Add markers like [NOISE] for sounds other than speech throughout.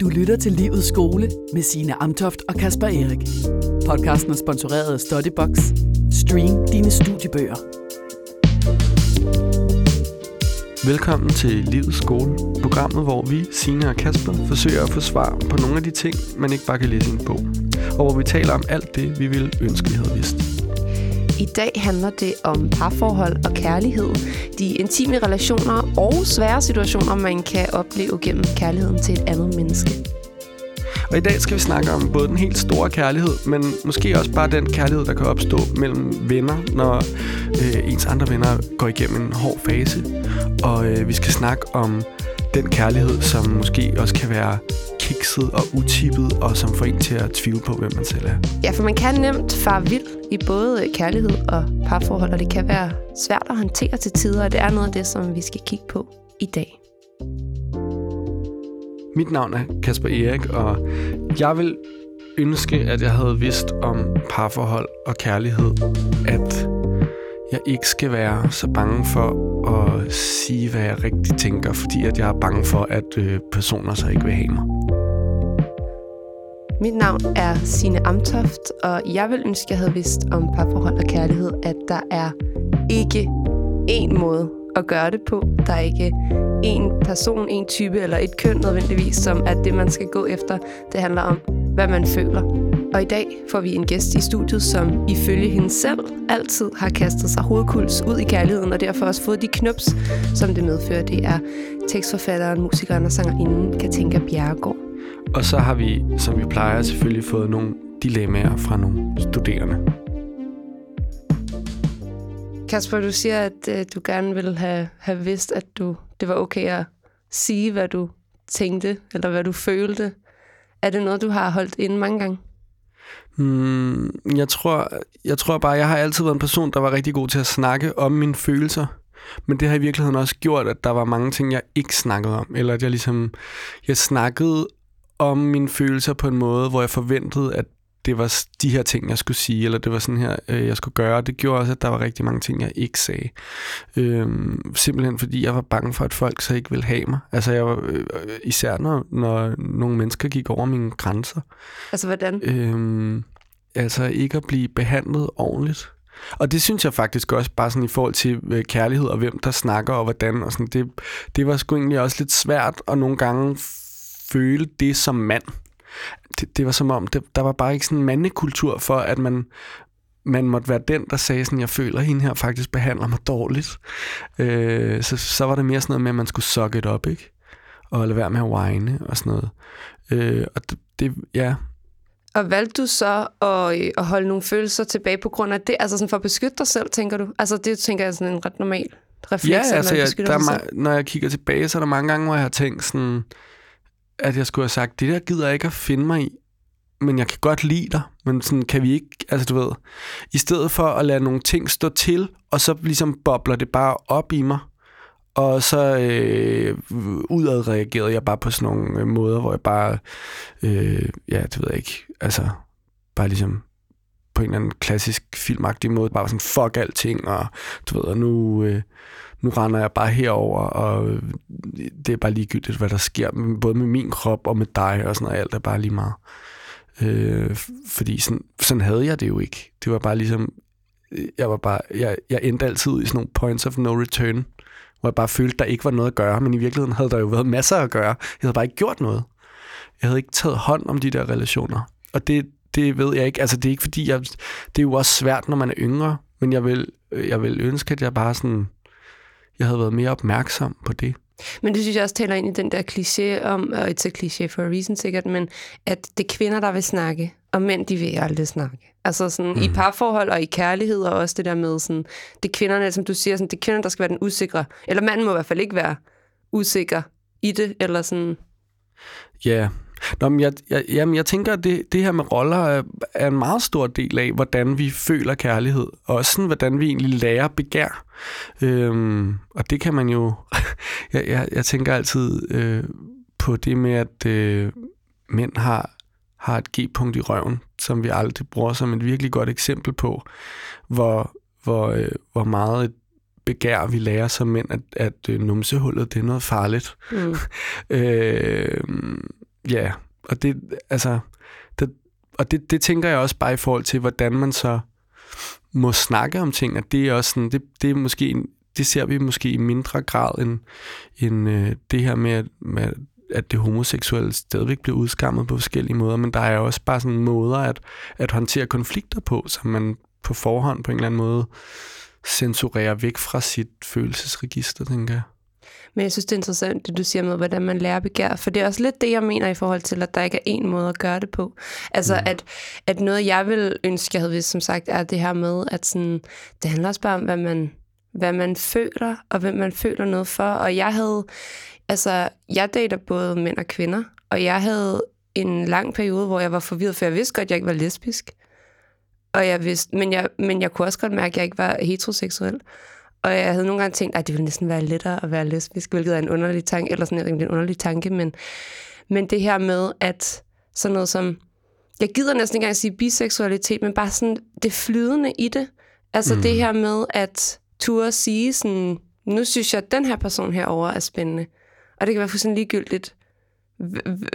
Du lytter til Livets skole med Sine Amtoft og Kasper Erik. Podcasten er sponsoreret af Studybox. Stream dine studiebøger. Velkommen til Livets skole, programmet hvor vi, Sine og Kasper, forsøger at få svar på nogle af de ting, man ikke bare kan læse i en bog. Og hvor vi taler om alt det, vi ville ønske, vi havde vidst. I dag handler det om parforhold og kærlighed, de intime relationer og svære situationer, man kan opleve gennem kærligheden til et andet menneske. Og i dag skal vi snakke om både den helt store kærlighed, men måske også bare den kærlighed, der kan opstå mellem venner, når øh, ens andre venner går igennem en hård fase. Og øh, vi skal snakke om den kærlighed, som måske også kan være kikset og utippet, og som får en til at tvivle på, hvem man selv er. Ja, for man kan nemt fare vild i både kærlighed og parforhold, og det kan være svært at håndtere til tider, og det er noget af det, som vi skal kigge på i dag. Mit navn er Kasper Erik, og jeg vil ønske, at jeg havde vidst om parforhold og kærlighed, at jeg ikke skal være så bange for at sige, hvad jeg rigtig tænker, fordi at jeg er bange for, at øh, personer så ikke vil have mig. Mit navn er Sine Amtoft, og jeg vil ønske, at jeg havde vidst om parforhold og kærlighed, at der er ikke én måde at gøre det på. Der er ikke én person, én type eller et køn nødvendigvis, som er det, man skal gå efter. Det handler om, hvad man føler. Og i dag får vi en gæst i studiet, som ifølge hende selv altid har kastet sig hovedkuls ud i kærligheden, og derfor også fået de knups, som det medfører. Det er tekstforfatteren, musikeren og sangerinden Katinka Bjerregaard. Og så har vi, som vi plejer, selvfølgelig fået nogle dilemmaer fra nogle studerende. Kasper, du siger, at øh, du gerne ville have, have vidst, at du, det var okay at sige, hvad du tænkte, eller hvad du følte. Er det noget, du har holdt inde mange gange? Hmm, jeg, tror, jeg tror bare, jeg har altid været en person, der var rigtig god til at snakke om mine følelser. Men det har i virkeligheden også gjort, at der var mange ting, jeg ikke snakkede om. Eller at jeg ligesom... Jeg snakkede om mine følelser på en måde, hvor jeg forventede, at det var de her ting, jeg skulle sige, eller det var sådan her, øh, jeg skulle gøre. Det gjorde også, at der var rigtig mange ting, jeg ikke sagde. Øhm, simpelthen fordi jeg var bange for, at folk så ikke ville have mig. Altså jeg var, øh, især når, når nogle mennesker gik over mine grænser. Altså hvordan? Øhm, altså ikke at blive behandlet ordentligt. Og det synes jeg faktisk også, bare sådan i forhold til øh, kærlighed og hvem der snakker og hvordan. Og sådan, det, det var sgu egentlig også lidt svært at nogle gange føle det som mand. Det, det var som om, det, der var bare ikke sådan en mandekultur for, at man, man måtte være den, der sagde sådan, jeg føler, at hende her faktisk behandler mig dårligt. Øh, så, så var det mere sådan noget med, at man skulle suck it up, ikke? Og lade være med at whine og sådan noget. Øh, og det, det, ja, og valgte du så at, øh, at holde nogle følelser tilbage på grund af det? Altså sådan for at beskytte dig selv, tænker du? Altså det tænker jeg er sådan en ret normal refleks, ja, altså, at man jeg, der er når jeg kigger tilbage, så er der mange gange, hvor jeg har tænkt sådan, at jeg skulle have sagt, det der gider jeg ikke at finde mig i, men jeg kan godt lide dig, men sådan kan vi ikke, altså du ved, i stedet for at lade nogle ting stå til, og så ligesom bobler det bare op i mig, og så øh, udadreagerede jeg bare på sådan nogle øh, måder, hvor jeg bare, øh, ja, det ved jeg ikke, altså bare ligesom på en eller anden klassisk filmagtig måde, bare sådan fuck alting, og du ved, og nu, øh, nu render jeg bare herover og øh, det er bare ligegyldigt, hvad der sker, både med min krop og med dig og sådan noget, alt er bare lige meget. Øh, fordi sådan, sådan havde jeg det jo ikke. Det var bare ligesom, øh, jeg var bare, jeg, jeg endte altid i sådan nogle points of no return, hvor jeg bare følte, der ikke var noget at gøre, men i virkeligheden havde der jo været masser at gøre. Jeg havde bare ikke gjort noget. Jeg havde ikke taget hånd om de der relationer. Og det, det ved jeg ikke. Altså, det er ikke fordi, jeg, det er jo også svært, når man er yngre, men jeg vil, jeg vil ønske, at jeg bare sådan, jeg havde været mere opmærksom på det. Men det synes jeg også taler ind i den der kliché om, og ikke så kliché for a reason sikkert, men at det er kvinder, der vil snakke, og mænd, de vil aldrig snakke. Altså sådan mm. i parforhold og i kærlighed, og også det der med sådan, det er kvinderne, som du siger, sådan, det er kvinderne, der skal være den usikre. Eller manden må i hvert fald ikke være usikker i det, eller sådan. Ja. Nå, men jeg, jeg, jamen, jeg tænker, at det, det her med roller er, er en meget stor del af, hvordan vi føler kærlighed. Og også sådan, hvordan vi egentlig lærer begær. Øhm, og det kan man jo... [LAUGHS] jeg, jeg, jeg tænker altid øh, på det med, at øh, mænd har, har et G-punkt i røven, som vi aldrig bruger som et virkelig godt eksempel på, hvor, hvor, øh, hvor meget et begær, vi lærer som mænd, at, at øh, numsehullet, det er noget farligt. Mm. [LAUGHS] øh, ja, og det, altså, det, og det, det tænker jeg også bare i forhold til, hvordan man så må snakke om ting, at det er også sådan, det, det er måske, det ser vi måske i mindre grad end, end øh, det her med, med, at det homoseksuelle stadigvæk bliver udskammet på forskellige måder, men der er også bare sådan måder at, at håndtere konflikter på, som man på forhånd på en eller anden måde censurerer væk fra sit følelsesregister, tænker jeg. Men jeg synes, det er interessant, det du siger med, hvordan man lærer begær. For det er også lidt det, jeg mener i forhold til, at der ikke er én måde at gøre det på. Altså, mm. at, at noget, jeg vil ønske, jeg havde vidst, som sagt, er det her med, at sådan, det handler også bare om, hvad man, hvad man føler, og hvem man føler noget for. Og jeg havde, altså, jeg dater både mænd og kvinder, og jeg havde en lang periode, hvor jeg var forvirret, for jeg vidste godt, at jeg ikke var lesbisk. Og jeg vidste, men, jeg, men jeg kunne også godt mærke, at jeg ikke var heteroseksuel. Og jeg havde nogle gange tænkt, at det ville næsten være lettere at være lesbisk, hvilket er en underlig tanke, eller sådan en underlig tanke, men, men det her med, at sådan noget som, jeg gider næsten ikke engang sige biseksualitet, men bare sådan det flydende i det. Altså mm. det her med at turde sige sådan, nu synes jeg, at den her person herover er spændende. Og det kan være fuldstændig ligegyldigt,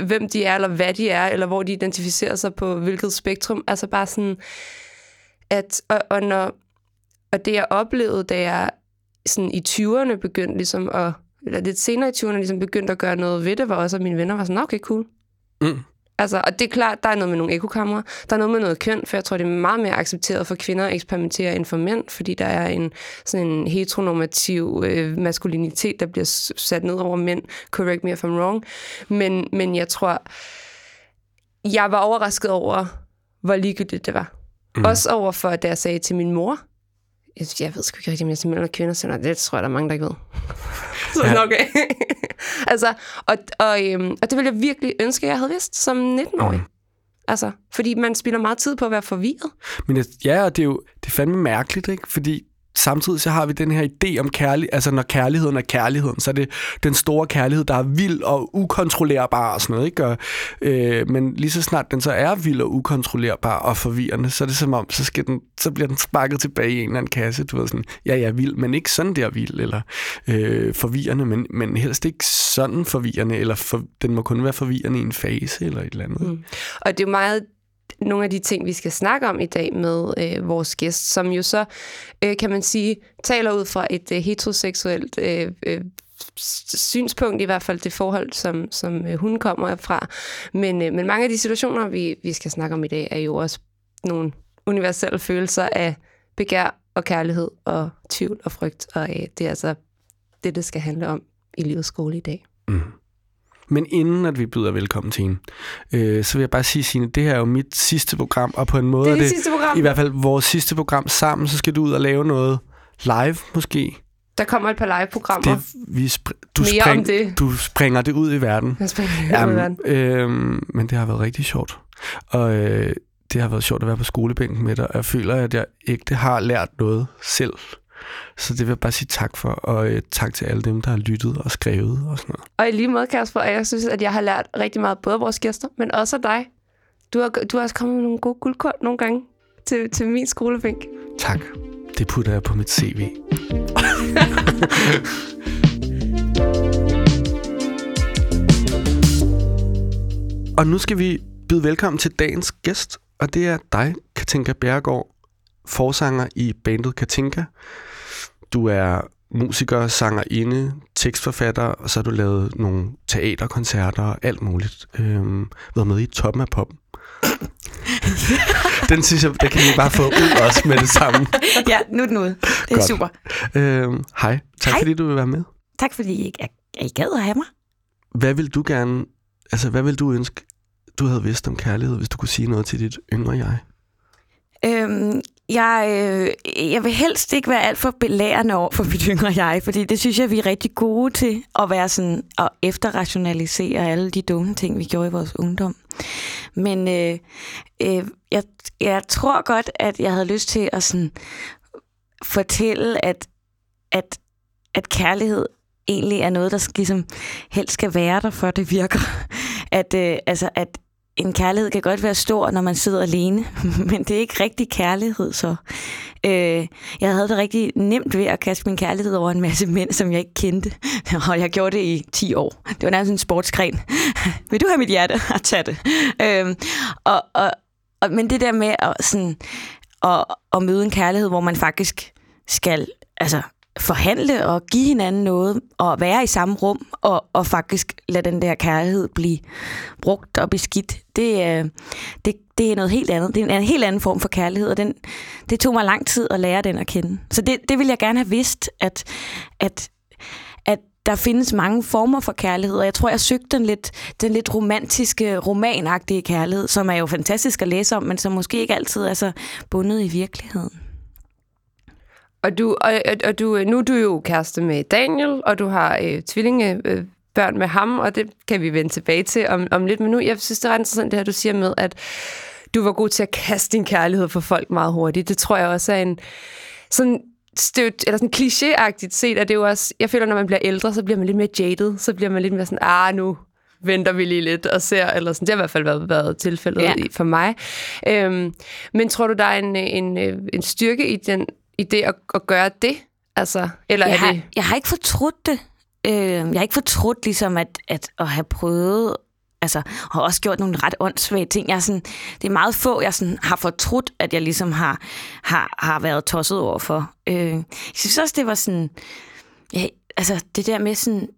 hvem de er, eller hvad de er, eller hvor de identificerer sig på hvilket spektrum. Altså bare sådan, at, og, og når, og det jeg oplevede, da jeg sådan i 20'erne begyndte ligesom at, eller lidt senere i 20'erne ligesom begyndte at gøre noget ved det, var også, at mine venner var sådan, okay, cool. Mm. Altså, og det er klart, der er noget med nogle ekokammer, der er noget med noget køn, for jeg tror, det er meget mere accepteret for kvinder at eksperimentere end for mænd, fordi der er en, sådan en heteronormativ øh, maskulinitet, der bliver sat ned over mænd. Correct me if I'm wrong. Men, men jeg tror, jeg var overrasket over, hvor ligegyldigt det var. Mm. Også over for, da jeg sagde til min mor, jeg, jeg ved sgu ikke rigtig, om jeg er mænd eller kvinder, så det tror jeg, der er mange, der ikke ved. [LAUGHS] så ja. okay. altså, og, og, øhm, og det ville jeg virkelig ønske, jeg havde vidst som 19-årig. Mm. Altså, fordi man spiller meget tid på at være forvirret. Men ja, og det er jo det er fandme mærkeligt, ikke? Fordi samtidig så har vi den her idé om kærlighed, altså når kærligheden er kærligheden, så er det den store kærlighed, der er vild og ukontrollerbar og sådan noget, ikke? Og, øh, men lige så snart den så er vild og ukontrollerbar og forvirrende, så er det som om, så, skal den, så bliver den sparket tilbage i en eller anden kasse, du ved sådan, ja, ja, vild, men ikke sådan der vild, eller øh, forvirrende, men, men helst ikke sådan forvirrende, eller for, den må kun være forvirrende i en fase eller et eller andet. Mm. Og det er jo meget nogle af de ting, vi skal snakke om i dag med øh, vores gæst, som jo så, øh, kan man sige, taler ud fra et øh, heteroseksuelt øh, øh, synspunkt, i hvert fald det forhold, som, som øh, hun kommer fra. Men, øh, men mange af de situationer, vi, vi skal snakke om i dag, er jo også nogle universelle følelser af begær og kærlighed og tvivl og frygt, og øh, det er altså det, det skal handle om i livets skole i dag. Mm. Men inden at vi byder velkommen til hende, øh, så vil jeg bare sige, Signe, det her er jo mit sidste program, og på en måde det er, det, sidste program. i hvert fald vores sidste program sammen, så skal du ud og lave noget live måske. Der kommer et par live-programmer. Det, vi spr- du, Mere spring, om det. du springer det ud i verden. Jeg springer det Jamen, ud i verden. Øh, men det har været rigtig sjovt. Og øh, det har været sjovt at være på skolebænken med dig, og jeg føler, at jeg ikke har lært noget selv. Så det vil jeg bare sige tak for, og øh, tak til alle dem, der har lyttet og skrevet og sådan noget. Og i lige måde, Kasper, jeg synes, at jeg har lært rigtig meget, både af vores gæster, men også af dig. Du har, du har også kommet med nogle gode guldkort nogle gange til, til min skolebænk. Tak. Det putter jeg på mit CV. [LAUGHS] og nu skal vi byde velkommen til dagens gæst, og det er dig, Katinka Bjergård, forsanger i bandet Katinka. Du er musiker, sangerinde, tekstforfatter, og så har du lavet nogle teaterkoncerter og alt muligt. Øhm, været med i toppen af poppen. [LAUGHS] den synes jeg, der kan vi bare få ud også med det samme. ja, nu er den ude. Det er Godt. super. Øhm, hej. Tak hej. fordi du vil være med. Tak fordi I, I gad at have mig. Hvad vil du gerne, altså hvad vil du ønske, du havde vidst om kærlighed, hvis du kunne sige noget til dit yngre jeg? Øhm, jeg, øh, jeg vil helst ikke være alt for belærende over for [LAUGHS] mit yngre jeg, fordi det synes jeg, vi er rigtig gode til at være sådan at efterrationalisere alle de dumme ting, vi gjorde i vores ungdom. Men øh, øh, jeg, jeg tror godt, at jeg havde lyst til at sådan fortælle, at, at, at kærlighed egentlig er noget, der ligesom helst skal være der, for det virker. [LAUGHS] At, øh, altså, at en kærlighed kan godt være stor, når man sidder alene, [LAUGHS] men det er ikke rigtig kærlighed så. Øh, jeg havde det rigtig nemt ved at kaste min kærlighed over en masse mænd, som jeg ikke kendte, [LAUGHS] og jeg gjorde det i 10 år. Det var nærmest en sportsgren. [LAUGHS] Vil du have mit hjerte? at tage det. Øh, og, og, og, men det der med at, sådan, at, at møde en kærlighed, hvor man faktisk skal altså, forhandle og give hinanden noget, og være i samme rum, og, og faktisk lade den der kærlighed blive brugt og beskidt, det, øh, det, det er noget helt andet. Det er en helt anden form for kærlighed, og den, det tog mig lang tid at lære den at kende. Så det, det vil jeg gerne have vidst, at, at, at der findes mange former for kærlighed, og jeg tror, jeg søgte den lidt, den lidt romantiske, romanagtige kærlighed, som er jo fantastisk at læse om, men som måske ikke altid er så bundet i virkeligheden. Og, du, og, og du, nu er du jo kæreste med Daniel, og du har øh, tvillinge øh, børn med ham, og det kan vi vende tilbage til om, om lidt. Men nu, jeg synes, det er ret interessant, det her, du siger med, at du var god til at kaste din kærlighed for folk meget hurtigt. Det tror jeg også er en sådan støt, eller sådan klichéagtigt set, at det jo også, jeg føler, når man bliver ældre, så bliver man lidt mere jaded, så bliver man lidt mere sådan, ah, nu venter vi lige lidt og ser, eller sådan, det har i hvert fald været, været tilfældet ja. for mig. Øhm, men tror du, der er en, en, en styrke i den i det at, at gøre det? Altså, eller jeg, er har, det... jeg har ikke fortrudt det. Øh, jeg har ikke fortrudt ligesom at, at, at have prøvet altså, har også gjort nogle ret åndssvage ting. Jeg er sådan, det er meget få, jeg sådan, har fortrudt, at jeg ligesom har, har, har været tosset over for. Øh, jeg synes også, det var sådan... Ja, altså, det der med sådan...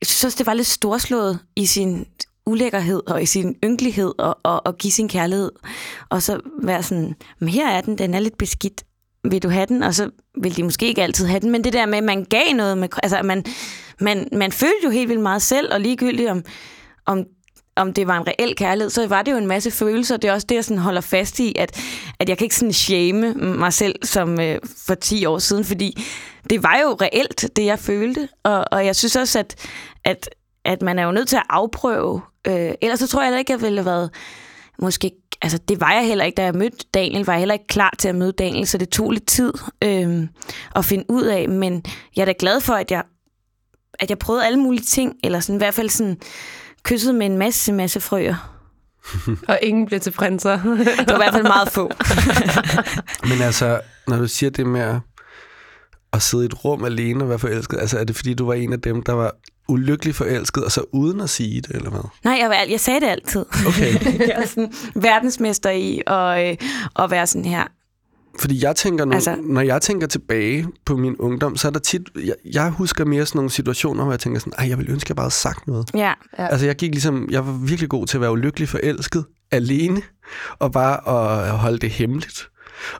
Jeg synes også, det var lidt storslået i sin ulækkerhed og i sin ynkelighed og, og, og give sin kærlighed. Og så være sådan, men her er den, den er lidt beskidt vil du have den? Og så vil de måske ikke altid have den, men det der med, at man gav noget, med, altså man, man, man følte jo helt vildt meget selv, og ligegyldigt om, om om det var en reel kærlighed, så var det jo en masse følelser. Det er også det, jeg sådan holder fast i, at, at jeg kan ikke sådan shame mig selv som øh, for 10 år siden, fordi det var jo reelt, det jeg følte. Og, og jeg synes også, at, at, at man er jo nødt til at afprøve. Øh, ellers så tror jeg heller ikke, at jeg ville have været måske altså det var jeg heller ikke, da jeg mødte Daniel, var jeg heller ikke klar til at møde Daniel, så det tog lidt tid øh, at finde ud af, men jeg er da glad for, at jeg, at jeg prøvede alle mulige ting, eller sådan, i hvert fald sådan kysset med en masse, masse frøer. [LAUGHS] og ingen blev til prinser. det var i hvert fald meget få. [LAUGHS] men altså, når du siger det med at, at sidde i et rum alene og være forelsket, altså er det fordi, du var en af dem, der var ulykkelig forelsket, og så uden at sige det, eller hvad? Nej, jeg, var, jeg sagde det altid. Okay. [LAUGHS] jeg er sådan verdensmester i at, øh, at være sådan her. Fordi jeg tænker nu, altså, når jeg tænker tilbage på min ungdom, så er der tit, jeg, jeg husker mere sådan nogle situationer, hvor jeg tænker sådan, ej, jeg ville ønske, at jeg bare havde sagt noget. Ja. ja. Altså jeg gik ligesom, jeg var virkelig god til at være ulykkelig forelsket, alene, og bare at holde det hemmeligt.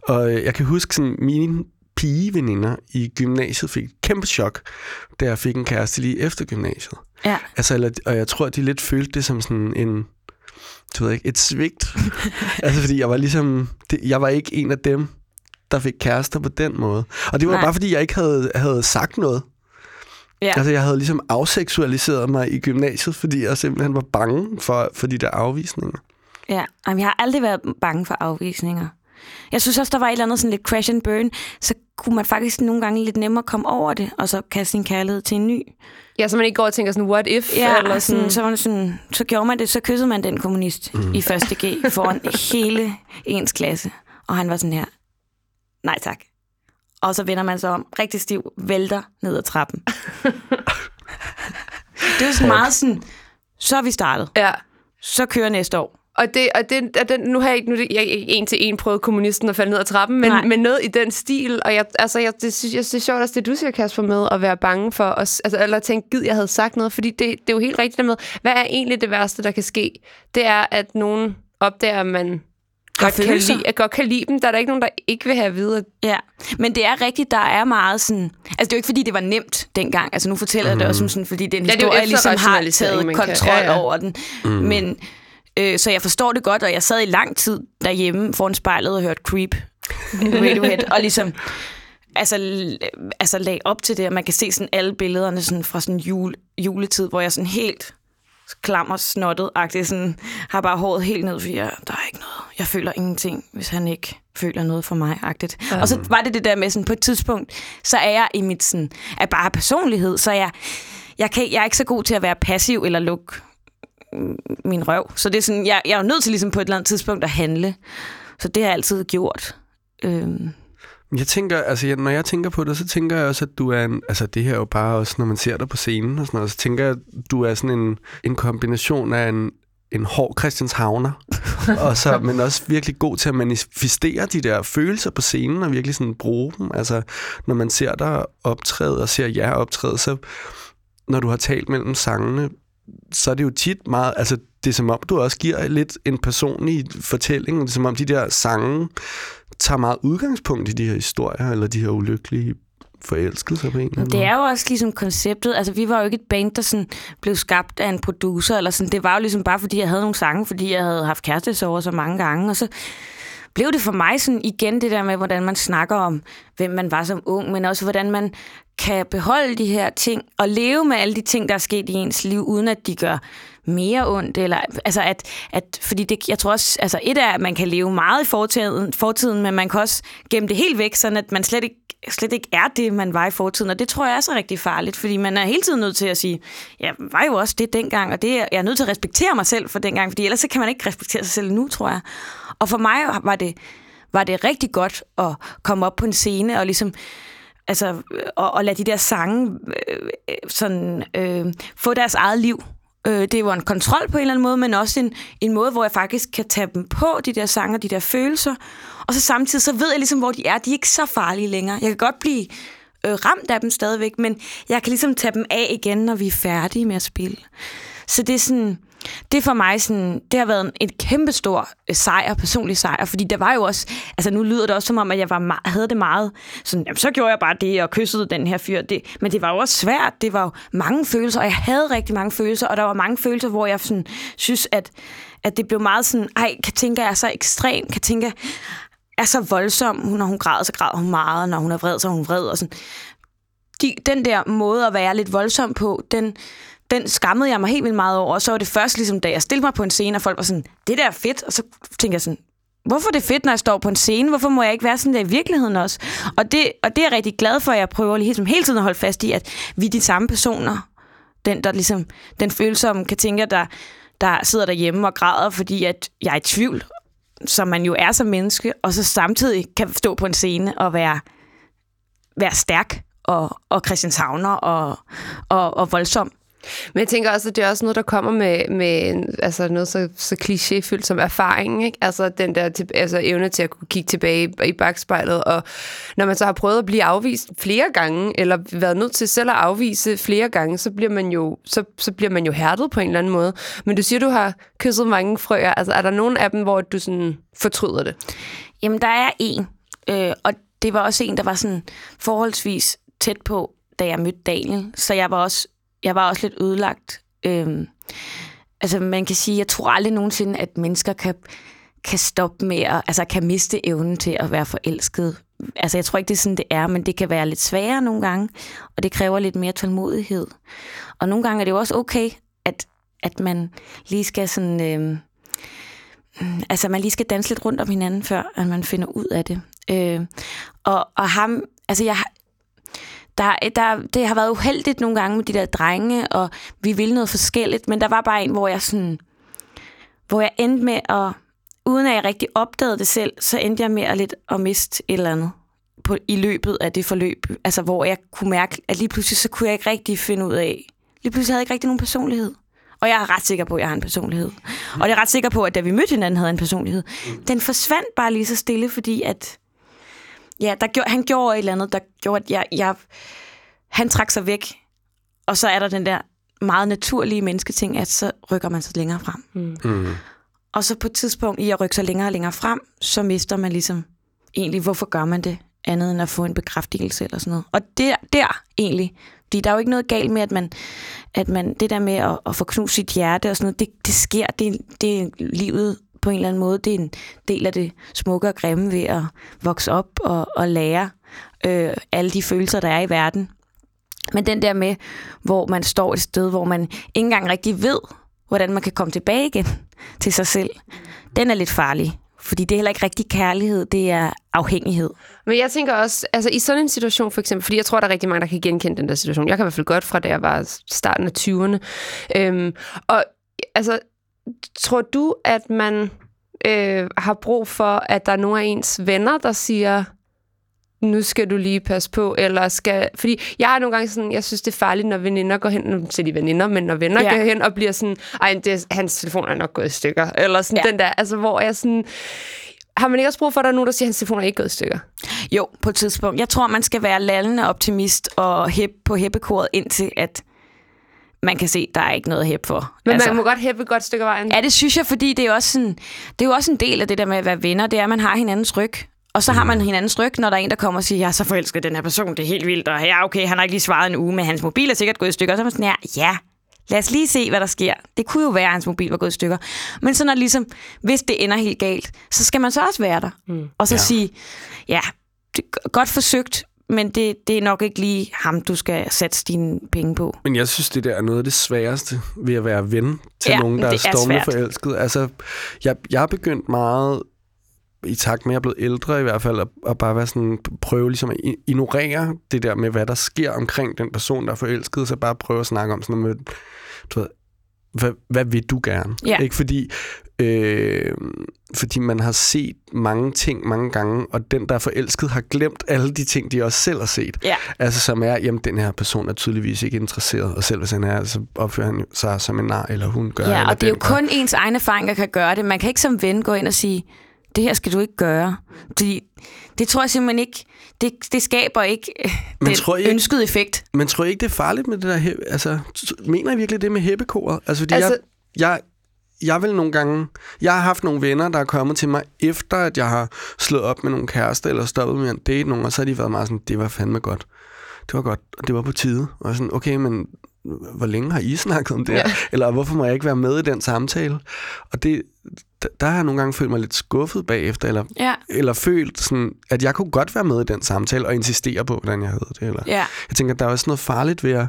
Og jeg kan huske sådan, mine pigeveninder i gymnasiet fik et kæmpe chok, da jeg fik en kæreste lige efter gymnasiet. Ja. Altså, eller, og jeg tror, at de lidt følte det som sådan en, du ved ikke, et svigt. [LAUGHS] altså, fordi jeg var ligesom, det, jeg var ikke en af dem, der fik kærester på den måde. Og det var Nej. bare, fordi jeg ikke havde, havde sagt noget. Ja. Altså, jeg havde ligesom afseksualiseret mig i gymnasiet, fordi jeg simpelthen var bange for, for de der afvisninger. Ja, Jamen, jeg har aldrig været bange for afvisninger. Jeg synes også, der var et eller andet sådan lidt crash and burn, så kunne man faktisk nogle gange lidt nemmere komme over det, og så kaste sin kærlighed til en ny. Ja, så man ikke går og tænker sådan, what if? Ja, eller sådan, så, man sådan, så gjorde man det, så kyssede man den kommunist mm. i første G foran hele ens klasse. Og han var sådan her, nej tak. Og så vender man sig om, rigtig stiv, vælter ned ad trappen. [LAUGHS] det er sådan meget sådan, så er vi startet. Ja. Så kører næste år. Og, det, og, det, og den, nu har jeg ikke nu, jeg, en til en prøvet kommunisten at falde ned ad trappen, men, men noget i den stil. Og jeg, altså, jeg, det, synes, jeg, det er sjovt også, det du siger, Kasper, med at være bange for os. Altså, eller tænke, gid, jeg havde sagt noget. Fordi det, det er jo helt rigtigt der med, hvad er egentlig det værste, der kan ske? Det er, at nogen opdager, at man godt kan, lide, at godt kan lide dem. Der er der ikke nogen, der ikke vil have at vide. Ja, men det er rigtigt, der er meget sådan... Altså, det er jo ikke, fordi det var nemt dengang. Altså, nu fortæller jeg mm. det også, sådan, fordi det er en ja, historie, ligesom har taget kontrol ja, ja. over den. Mm. Men Øh, så jeg forstår det godt, og jeg sad i lang tid derhjemme foran spejlet og hørte Creep Radiohead, og ligesom altså, altså lag op til det, og man kan se sådan alle billederne sådan fra sådan jule, juletid, hvor jeg sådan helt klammer snottet agtigt sådan har bare håret helt ned, fordi jeg, der er ikke noget. Jeg føler ingenting, hvis han ikke føler noget for mig agtigt. Um. Og så var det det der med sådan på et tidspunkt, så er jeg i mit sådan, er bare personlighed, så jeg, jeg, kan, jeg er ikke så god til at være passiv eller lukke min røv. Så det er sådan, jeg, jeg er jo nødt til ligesom på et eller andet tidspunkt at handle. Så det har jeg altid gjort. Øhm. Jeg tænker, altså når jeg tænker på det, så tænker jeg også, at du er en, altså det her er jo bare også, når man ser dig på scenen og sådan noget, så tænker jeg, at du er sådan en, en kombination af en, en hård Christianshavner, [LAUGHS] og så, men også virkelig god til at manifestere de der følelser på scenen, og virkelig sådan bruge dem. Altså, når man ser dig optræde og ser jer optræde, så når du har talt mellem sangene, så er det jo tit meget, altså det er som om, du også giver lidt en personlig fortælling, det er som om de der sange tager meget udgangspunkt i de her historier, eller de her ulykkelige forelskelser på en eller anden Det er jo også ligesom konceptet. Altså, vi var jo ikke et band, der sådan blev skabt af en producer, eller sådan. Det var jo ligesom bare, fordi jeg havde nogle sange, fordi jeg havde haft kærestesover så mange gange, og så blev det for mig sådan igen det der med, hvordan man snakker om, hvem man var som ung, men også hvordan man kan beholde de her ting og leve med alle de ting, der er sket i ens liv, uden at de gør mere ondt, eller altså at, at fordi det, jeg tror også, altså et er, at man kan leve meget i fortiden, fortiden, men man kan også gemme det helt væk, sådan at man slet ikke, slet ikke er det, man var i fortiden, og det tror jeg er så rigtig farligt, fordi man er hele tiden nødt til at sige, jeg var jo også det dengang, og det, jeg er nødt til at respektere mig selv for dengang, fordi ellers så kan man ikke respektere sig selv nu, tror jeg. Og for mig var det, var det rigtig godt at komme op på en scene og ligesom altså, og, og lade de der sange øh, sådan, øh, få deres eget liv. Øh, det er jo en kontrol på en eller anden måde, men også en, en måde, hvor jeg faktisk kan tage dem på, de der sange og de der følelser. Og så samtidig, så ved jeg ligesom, hvor de er. De er ikke så farlige længere. Jeg kan godt blive øh, ramt af dem stadigvæk, men jeg kan ligesom tage dem af igen, når vi er færdige med at spille. Så det er sådan det for mig sådan, det har været en, kæmpe stor øh, sejr, personlig sejr, fordi der var jo også, altså nu lyder det også som om, at jeg var, havde det meget, sådan, jamen, så gjorde jeg bare det og kyssede den her fyr, det, men det var jo også svært, det var jo mange følelser, og jeg havde rigtig mange følelser, og der var mange følelser, hvor jeg sådan, synes, at, at det blev meget sådan, ej, kan tænke, jeg er så ekstrem, kan tænke, er så voldsom, når hun græder, så græder hun meget, når hun er vred, så er hun vred, og sådan. De, den der måde at være lidt voldsom på, den, den skammede jeg mig helt vildt meget over. Og så var det først, ligesom, da jeg stillede mig på en scene, og folk var sådan, det der er fedt. Og så tænkte jeg sådan, hvorfor er det fedt, når jeg står på en scene? Hvorfor må jeg ikke være sådan der i virkeligheden også? Og det, og det er jeg rigtig glad for, at jeg prøver ligesom hele tiden at holde fast i, at vi er de samme personer. Den, der ligesom, den følsomme kan tænke, der, der sidder derhjemme og græder, fordi at jeg er i tvivl, som man jo er som menneske, og så samtidig kan stå på en scene og være, være stærk og, og Christianshavner og, og, og voldsom. Men jeg tænker også, at det er også noget, der kommer med, med altså noget så, så klichéfyldt som erfaring. Ikke? Altså den der altså evne til at kunne kigge tilbage i bagspejlet. Og når man så har prøvet at blive afvist flere gange, eller været nødt til selv at afvise flere gange, så bliver man jo, så, så bliver man jo hærdet på en eller anden måde. Men du siger, du har kysset mange frøer. Altså er der nogen af dem, hvor du sådan fortryder det? Jamen, der er en. Øh, og det var også en, der var sådan forholdsvis tæt på, da jeg mødte Daniel. Så jeg var også jeg var også lidt ødelagt. Øhm, altså man kan sige, jeg tror aldrig nogensinde, at mennesker kan, kan stoppe med at, altså kan miste evnen til at være forelsket. Altså jeg tror ikke, det er sådan, det er, men det kan være lidt sværere nogle gange, og det kræver lidt mere tålmodighed. Og nogle gange er det jo også okay, at, at man lige skal sådan... Øhm, altså man lige skal danse lidt rundt om hinanden, før at man finder ud af det. Øh, og, og ham, altså jeg, der, der, det har været uheldigt nogle gange med de der drenge, og vi ville noget forskelligt, men der var bare en, hvor jeg sådan, hvor jeg endte med at, uden at jeg rigtig opdagede det selv, så endte jeg med at lidt at miste et eller andet på, i løbet af det forløb. Altså, hvor jeg kunne mærke, at lige pludselig, så kunne jeg ikke rigtig finde ud af, lige pludselig havde jeg ikke rigtig nogen personlighed. Og jeg er ret sikker på, at jeg har en personlighed. Og jeg er ret sikker på, at da vi mødte hinanden, havde en personlighed. Den forsvandt bare lige så stille, fordi at ja, der gjorde, han gjorde et eller andet, der gjorde, at jeg, jeg, han trak sig væk. Og så er der den der meget naturlige mennesketing, at så rykker man sig længere frem. Mm. Mm. Og så på et tidspunkt, i at rykke sig længere og længere frem, så mister man ligesom egentlig, hvorfor gør man det, andet end at få en bekræftelse eller sådan noget. Og det der egentlig, fordi der er jo ikke noget galt med, at man, at man det der med at, at få knust sit hjerte og sådan noget, det, det sker, det, det er livet på en eller anden måde. Det er en del af det smukke og grimme ved at vokse op og, og lære øh, alle de følelser, der er i verden. Men den der med, hvor man står et sted, hvor man ikke engang rigtig ved, hvordan man kan komme tilbage igen til sig selv, den er lidt farlig. Fordi det er heller ikke rigtig kærlighed, det er afhængighed. Men jeg tænker også, altså i sådan en situation for eksempel, fordi jeg tror, der er rigtig mange, der kan genkende den der situation. Jeg kan i hvert fald godt fra, da jeg var starten af 20'erne. Øhm, og altså, tror du, at man øh, har brug for, at der er nogle af ens venner, der siger, nu skal du lige passe på, eller skal... Fordi jeg er nogle gange sådan, jeg synes, det er farligt, når veninder går hen, nu siger de veninder, men når venner ja. går hen og bliver sådan, ej, det, hans telefon er nok gået i stykker, eller sådan ja. den der, altså hvor jeg sådan... Har man ikke også brug for, at der er nogen, der siger, at hans telefon er ikke gået i stykker? Jo, på et tidspunkt. Jeg tror, man skal være lallende optimist og hæb på hæppekoret indtil, at man kan se, der er ikke noget hæb for. Men altså, man må godt hæppe et godt stykke af vejen. Ja, det synes jeg, fordi det er, også sådan, det er jo også en del af det der med at være venner, det er, at man har hinandens ryg. Og så har man hinandens ryg, når der er en, der kommer og siger, jeg er så forelsket den her person, det er helt vildt, og ja, okay, han har ikke lige svaret en uge, men hans mobil er sikkert gået i stykker. Og så er man sådan, ja, ja, lad os lige se, hvad der sker. Det kunne jo være, at hans mobil var gået i stykker. Men så når ligesom, hvis det ender helt galt, så skal man så også være der. Mm. Og så ja. sige, ja, det er godt forsøgt, men det, det er nok ikke lige ham, du skal sætte dine penge på. Men jeg synes, det der er noget af det sværeste ved at være ven til ja, nogen, der er stormende forelsket. Altså, jeg, jeg har begyndt meget i takt med, at jeg er blevet ældre i hvert fald, at, at bare være sådan, prøve ligesom at ignorere det der med, hvad der sker omkring den person, der er forelsket, så bare prøve at snakke om sådan noget med, du ved, hvad, hvad vil du gerne? Ja. Ikke fordi, øh, fordi man har set mange ting mange gange, og den, der er forelsket, har glemt alle de ting, de også selv har set. Ja. Altså som er, jamen den her person er tydeligvis ikke interesseret, og selv hvis han er, så opfører han sig som en nar, eller hun gør. Ja, og det er jo gør. kun ens egne erfaring, der kan gøre det. Man kan ikke som ven gå ind og sige, det her skal du ikke gøre. Fordi det tror jeg simpelthen ikke, det, det skaber ikke men den tror I ønskede effekt. Men tror I ikke, det er farligt med det der, altså, mener I virkelig det med hæppekoret? Altså, fordi altså, jeg, jeg, jeg vil nogle gange... Jeg har haft nogle venner, der er kommet til mig, efter at jeg har slået op med nogle kærester, eller stoppet med at date nogen, og så har de været meget sådan, det var fandme godt. Det var godt, og det var på tide. Og sådan, okay, men hvor længe har I snakket om det Ja. Eller hvorfor må jeg ikke være med i den samtale? Og det, der har jeg nogle gange følt mig lidt skuffet bagefter, eller, ja. eller følt, sådan, at jeg kunne godt være med i den samtale, og insistere på, hvordan jeg havde det. Eller, ja. Jeg tænker, at der er også noget farligt ved at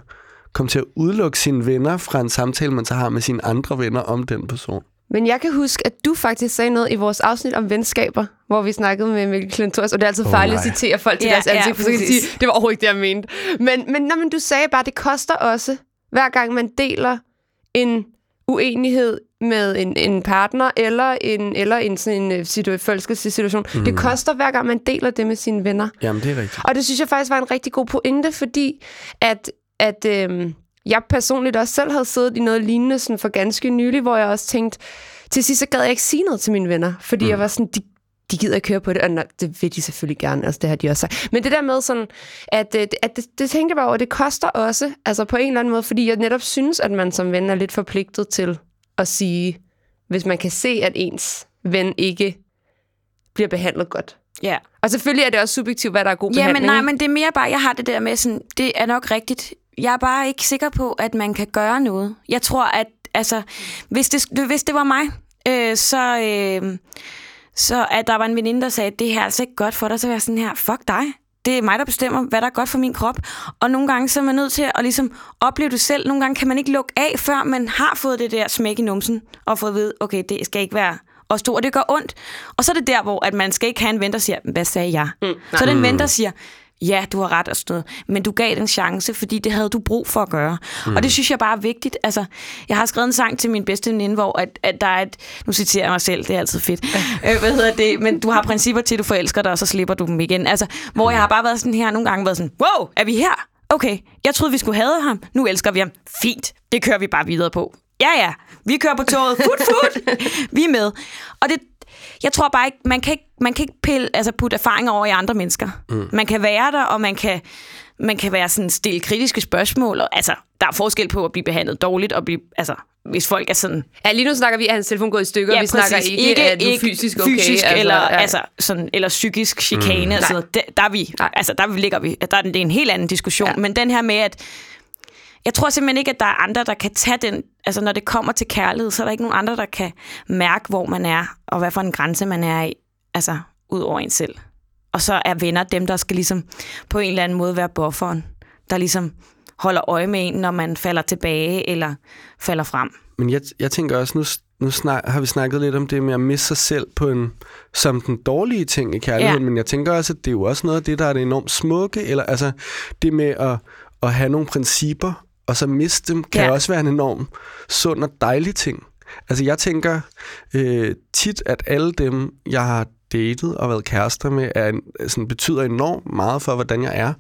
komme til at udelukke sine venner fra en samtale, man så har med sine andre venner om den person. Men jeg kan huske, at du faktisk sagde noget i vores afsnit om venskaber, hvor vi snakkede med Mikkel Klintorius, og det er altid oh, farligt nej. at citere folk til ja, deres ansigt, ja, for så kan de sige, det var overhovedet ikke det, jeg mente. Men, men, nej, men du sagde bare, at det koster også, hver gang man deler en uenighed med en, en partner, eller en, eller en sådan en øh, situ- situation. Mm. Det koster hver gang, man deler det med sine venner. Jamen, det er rigtigt. Og det synes jeg faktisk var en rigtig god pointe, fordi at, at øhm, jeg personligt også selv havde siddet i noget lignende sådan for ganske nylig, hvor jeg også tænkte, til sidst så gad jeg ikke sige noget til mine venner, fordi mm. jeg var sådan, de, de gider ikke høre på det, og nej, det vil de selvfølgelig gerne, altså det har de også sagt. Men det der med sådan, at, at, at det, det tænkte jeg bare over, det koster også, altså på en eller anden måde, fordi jeg netop synes, at man som ven er lidt forpligtet til at sige, hvis man kan se, at ens ven ikke bliver behandlet godt. Ja. Og selvfølgelig er det også subjektivt, hvad der er god ja, behandling. Ja, men nej, men det er mere bare, jeg har det der med sådan, det er nok rigtigt. Jeg er bare ikke sikker på, at man kan gøre noget. Jeg tror, at altså, hvis det, hvis det var mig, øh, så, øh, så at der var en veninde, der sagde, at det her er altså ikke godt for dig, så var jeg sådan her, fuck dig. Det er mig, der bestemmer, hvad der er godt for min krop. Og nogle gange så er man nødt til at ligesom opleve det selv. Nogle gange kan man ikke lukke af, før man har fået det der smæk i numsen, og fået at vide, okay, det skal ikke være og stå, og det gør ondt. Og så er det der, hvor at man skal ikke have en ven, der siger, hvad sagde jeg? Mm, så er det en ven, der siger, ja, du har ret og sådan noget, men du gav den chance, fordi det havde du brug for at gøre. Mm. Og det synes jeg bare er vigtigt. Altså, jeg har skrevet en sang til min bedste veninde, hvor at, at der er et, nu citerer jeg mig selv, det er altid fedt, [LAUGHS] øh, hvad hedder det, men du har principper til, at du forelsker dig, og så slipper du dem igen. Altså, hvor jeg har bare været sådan her, nogle gange været sådan, wow, er vi her? Okay, jeg troede, vi skulle have ham. Nu elsker vi ham. Fint, det kører vi bare videre på. Ja, ja, vi kører på toget. Fut, fut. [LAUGHS] vi er med. Og det, jeg tror bare ikke, man kan ikke, man kan ikke pille, altså putte erfaringer over i andre mennesker. Mm. Man kan være der, og man kan, man kan være sådan stille kritiske spørgsmål. Og, altså, der er forskel på at blive behandlet dårligt og blive, altså, hvis folk er sådan... Ja, lige nu snakker vi, at hans telefon gået i stykker, ja, vi snakker ikke, ikke at du er fysisk okay. Fysisk altså, eller, ja. altså, sådan, eller psykisk chikane. Mm. Altså, der, der, er vi, altså, der ligger vi, der er det en helt anden diskussion. Ja. Men den her med, at jeg tror simpelthen ikke, at der er andre, der kan tage den... Altså, når det kommer til kærlighed, så er der ikke nogen andre, der kan mærke, hvor man er, og hvad for en grænse man er i. Altså, ud over en selv. Og så er venner dem, der skal ligesom på en eller anden måde være bufferen, der ligesom holder øje med en, når man falder tilbage eller falder frem. Men jeg, jeg tænker også, nu, nu snak, har vi snakket lidt om det med at miste sig selv på en, som den dårlige ting i kærligheden, ja. men jeg tænker også, at det er jo også noget af det, der er det enormt smukke, eller altså det med at, at have nogle principper, og så miste dem, kan ja. også være en enorm sund og dejlig ting. Altså, jeg tænker øh, tit, at alle dem, jeg har datet og været kærester med, er, en- sådan, betyder enormt meget for, hvordan jeg er.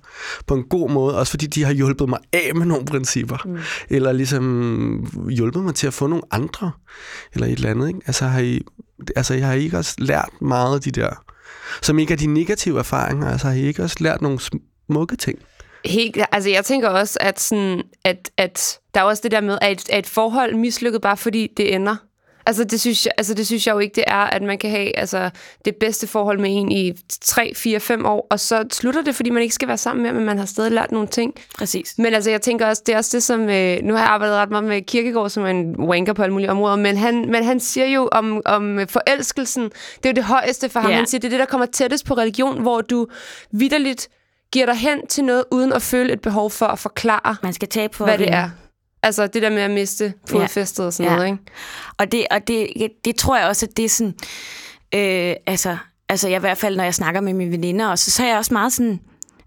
På en god måde, også fordi de har hjulpet mig af med nogle principper. Mm. Eller ligesom hjulpet mig til at få nogle andre. Eller et eller andet, ikke? Altså, har I, altså, jeg har ikke også lært meget af de der, som ikke er de negative erfaringer. Altså, har I ikke også lært nogle smukke ting? Helt, altså jeg tænker også, at, sådan, at, at der er også det der med, at et, at et forhold mislykket bare fordi det ender. Altså det, synes jeg, altså det synes jeg jo ikke, det er, at man kan have altså, det bedste forhold med en i 3, 4, 5 år, og så slutter det, fordi man ikke skal være sammen med, men man har stadig lært nogle ting. Præcis. Men altså, jeg tænker også, det er også det, som... Øh, nu har jeg arbejdet ret meget med Kirkegaard, som er en wanker på alle mulige områder, men han, men han siger jo om, om forelskelsen, det er jo det højeste for ham. Ja. Han siger, det er det, der kommer tættest på religion, hvor du vidderligt giver dig hen til noget, uden at føle et behov for at forklare, Man skal tabe for hvad det er. Altså det der med at miste fodfæstet og sådan Ja. noget, ikke? Og det, og det, det tror jeg også, at det er sådan... Øh, altså, altså jeg i hvert fald, når jeg snakker med mine veninder, og så, så er jeg også meget sådan...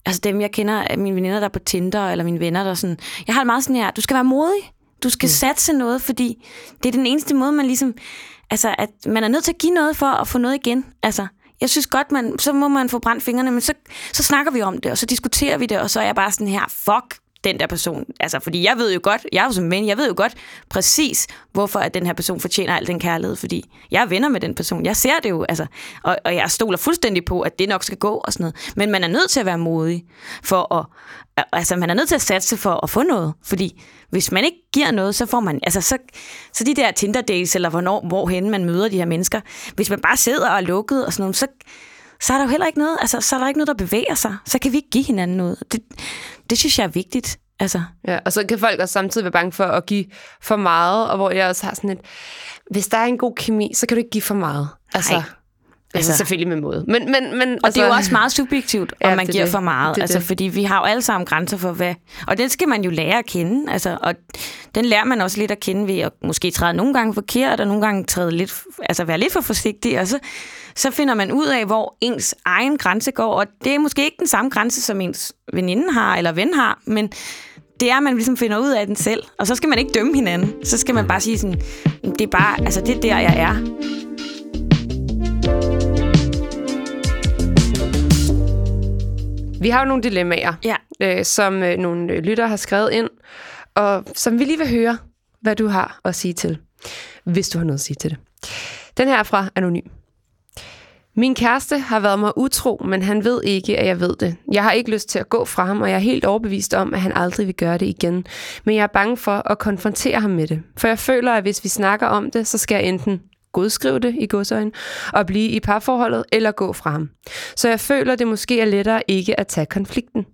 Altså dem, jeg kender, mine veninder, der er på Tinder, eller mine venner, der er sådan... Jeg har det meget sådan her, du skal være modig. Du skal mm. satse noget, fordi det er den eneste måde, man ligesom... Altså, at man er nødt til at give noget for at få noget igen. Altså, jeg synes godt, man, så må man få brændt fingrene, men så, så snakker vi om det, og så diskuterer vi det, og så er jeg bare sådan her, fuck den der person. Altså, fordi jeg ved jo godt, jeg er jo som ven, jeg ved jo godt præcis, hvorfor at den her person fortjener al den kærlighed, fordi jeg er venner med den person. Jeg ser det jo, altså, og, og jeg stoler fuldstændig på, at det nok skal gå og sådan noget. Men man er nødt til at være modig for at, altså man er nødt til at satse for at få noget, fordi hvis man ikke giver noget, så får man, altså så, så de der Tinder dates, eller hvornår, hvorhen man møder de her mennesker, hvis man bare sidder og er lukket og sådan noget, så, så er der jo heller ikke noget, altså så er der ikke noget, der bevæger sig. Så kan vi ikke give hinanden noget. Det, det synes jeg er vigtigt. Altså, Ja, og så kan folk også samtidig være bange for at give for meget, og hvor jeg også har sådan et, hvis der er en god kemi, så kan du ikke give for meget. Altså, Nej. Altså, Altså- selvfølgelig med måde. Men, men, men, Og altså, det er jo også meget subjektivt, om Ja, man det er giver det. for meget. Det altså, det. fordi vi har jo alle sammen grænser for hvad. Og den skal man jo lære at kende. Altså, og den lærer man også lidt at kende ved at måske træde nogle gange forkert, og nogle gange træde lidt, altså være lidt for forsigtig. Og så, så finder man ud af, hvor ens egen grænse går. Og det er måske ikke den samme grænse, som ens veninde har eller ven har, men det er, at man ligesom finder ud af den selv. Og så skal man ikke dømme hinanden. Så skal man bare sige sådan, det er bare, altså det er der, jeg er. Vi har jo nogle dilemmaer, Ja. øh, som øh, nogle øh, lyttere har skrevet ind, og som vi lige vil høre, hvad du har at sige til, hvis du har noget at sige til det. Den her er fra Anonym. Min kæreste har været mig utro, men han ved ikke, at jeg ved det. Jeg har ikke lyst til at gå fra ham, og jeg er helt overbevist om, at han aldrig vil gøre det igen. Men jeg er bange for at konfrontere ham med det. For jeg føler, at hvis vi snakker om det, så skal jeg enten godskrive det i godsøjen, og blive i parforholdet eller gå fra ham. Så jeg føler, det måske er lettere ikke at tage konflikten.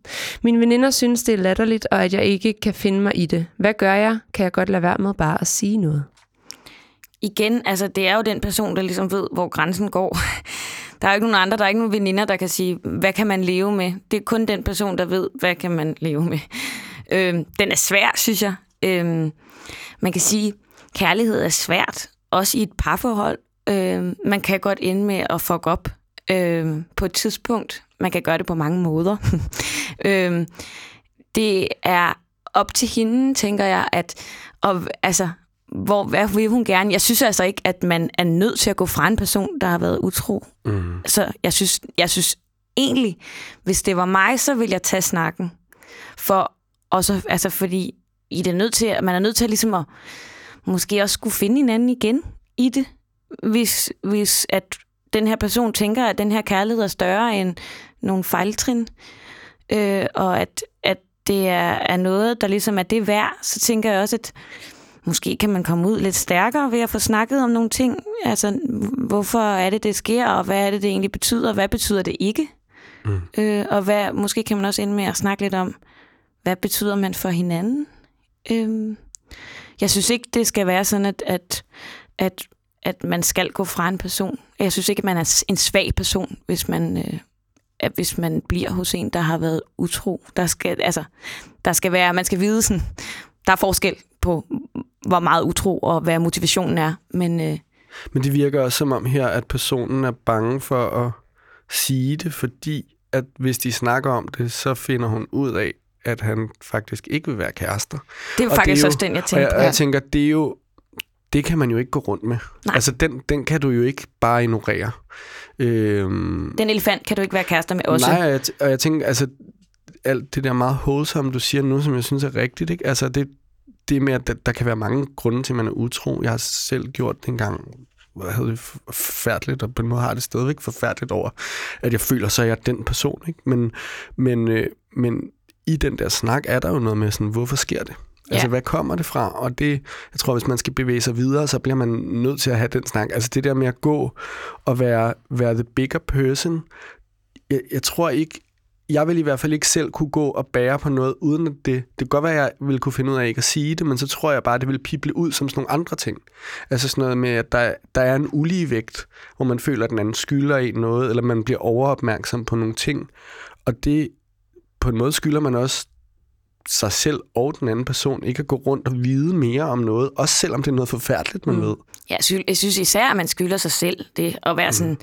Mine veninder synes, det er latterligt, og at jeg ikke kan finde mig i det. Hvad gør jeg? Kan jeg godt lade være med bare at sige noget? igen, altså det er jo den person, der ligesom ved, hvor grænsen går. [LAUGHS] Der er jo ikke nogen andre, der er ikke nogen veninder, der kan sige, hvad kan man leve med? Det er kun den person, der ved, hvad kan man leve med. Øh, den er svær, synes jeg. Øh, man kan sige, kærlighed er svært, også i et parforhold. Øhm, man kan godt ende med at fuck op øhm, på et tidspunkt. Man kan gøre det på mange måder. [LAUGHS] øhm, det er op til hende, tænker jeg, at og, altså, hvor, hvad vil hun gerne? Jeg synes altså ikke, at man er nødt til at gå fra en person, der har været utro. Mm. Så jeg synes, jeg synes egentlig, hvis det var mig, så ville jeg tage snakken. For, også, altså fordi I er nødt til, man er nødt til ligesom at måske også skulle finde hinanden igen i det. Hvis, hvis at den her person tænker, at den her kærlighed er større end nogle fejltrin, øh, og at, at det er, er noget, der ligesom er det værd, så tænker jeg også, at måske kan man komme ud lidt stærkere ved at få snakket om nogle ting. Altså, hvorfor er det, det sker, og hvad er det, det egentlig betyder, og hvad betyder det ikke? Mm. Øh, og hvad, måske kan man også ende med at snakke lidt om, hvad betyder man for hinanden? Øh, jeg synes ikke, det skal være sådan, at, at, at, at man skal gå fra en person. Jeg synes ikke, at man er en svag person, hvis man, øh, at hvis man bliver hos en, der har været utro. Der skal, altså, der skal være, man skal vide sådan, der er forskel på, hvor meget utro og hvad motivationen er. Men øh, Men det virker også som om her, at personen er bange for at sige det, fordi at hvis de snakker om det, så finder hun ud af, at han faktisk ikke vil være kærester. det er Og faktisk jo- også den, jeg Og tænkte jeg, og jeg tænker, det er jo det kan man jo ikke gå rundt med. Nej. Altså, den, den kan du jo ikke bare ignorere. Øhm, Den elefant kan du ikke være kærester med også. Nej, og jeg, og jeg tænker, altså, alt det der meget wholesome, du siger nu, som jeg synes er rigtigt, ikke? Altså, det, det er med, at der, der kan være mange grunde til, at man er utro. Jeg har selv gjort det engang, hvor jeg havde det forfærdeligt, og på en måde har det stadigvæk forfærdeligt over, at jeg føler, så er jeg den person, ikke? Men, men, øh, men i den der snak er der jo noget med sådan, hvorfor sker det? Altså, Ja. hvad kommer det fra? Og det, jeg tror, hvis man skal bevæge sig videre, så bliver man nødt til at have den snak. Altså, det der med at gå og være, være the bigger person, jeg, jeg tror ikke, jeg vil i hvert fald ikke selv kunne gå og bære på noget, uden at det, det kan godt være, at jeg ville kunne finde ud af ikke at sige det, men så tror jeg bare, at det vil pible ud som sådan nogle andre ting. Altså sådan noget med, at der, der er en ulige vægt, hvor man føler, at den anden skylder en noget, eller man bliver overopmærksom på nogle ting. Og det, på en måde skylder man også sig selv og den anden person ikke at gå rundt og vide mere om noget, også selvom det er noget forfærdeligt, man mm. ved. Jeg synes, jeg synes især, at man skylder sig selv det at være sådan,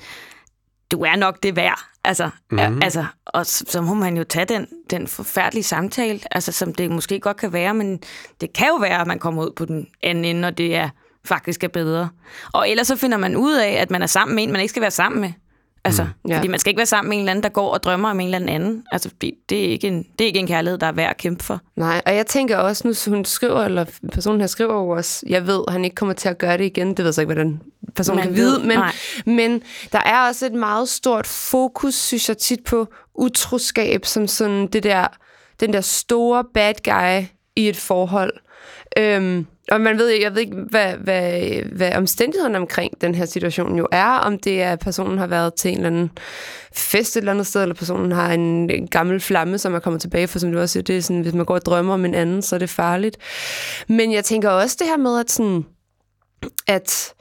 du er nok det værd. Altså, mm. altså, og så må man jo tage den, den forfærdelige samtale, altså, som det måske godt kan være, men det kan jo være, at man kommer ud på den anden ende, og det er faktisk er bedre. Og ellers så finder man ud af, at man er sammen med en, man ikke skal være sammen med. Altså, mm. Ja. fordi man skal ikke være sammen med en eller anden, der går og drømmer om en eller anden. Altså, fordi det er ikke en, det er ikke en kærlighed, der er værd at kæmpe for. Nej, og jeg tænker også, nu hun skriver, eller personen her skriver jo også, jeg ved, at han ikke kommer til at gøre det igen. Det ved jeg så ikke, hvordan personen Man kan vide. ved, Men, nej. men der er også et meget stort fokus, synes jeg tit, på utroskab, som sådan det der, den der store bad guy i et forhold. Øhm, og man ved, jeg ved ikke, hvad, hvad, hvad omstændighederne omkring den her situation jo er, om det er, at personen har været til en eller anden fest et eller andet sted, eller personen har en, en gammel flamme, som er kommet tilbage, for som du også siger, det er sådan, hvis man går og drømmer om en anden, så er det farligt. Men jeg tænker også det her med, at sådan, at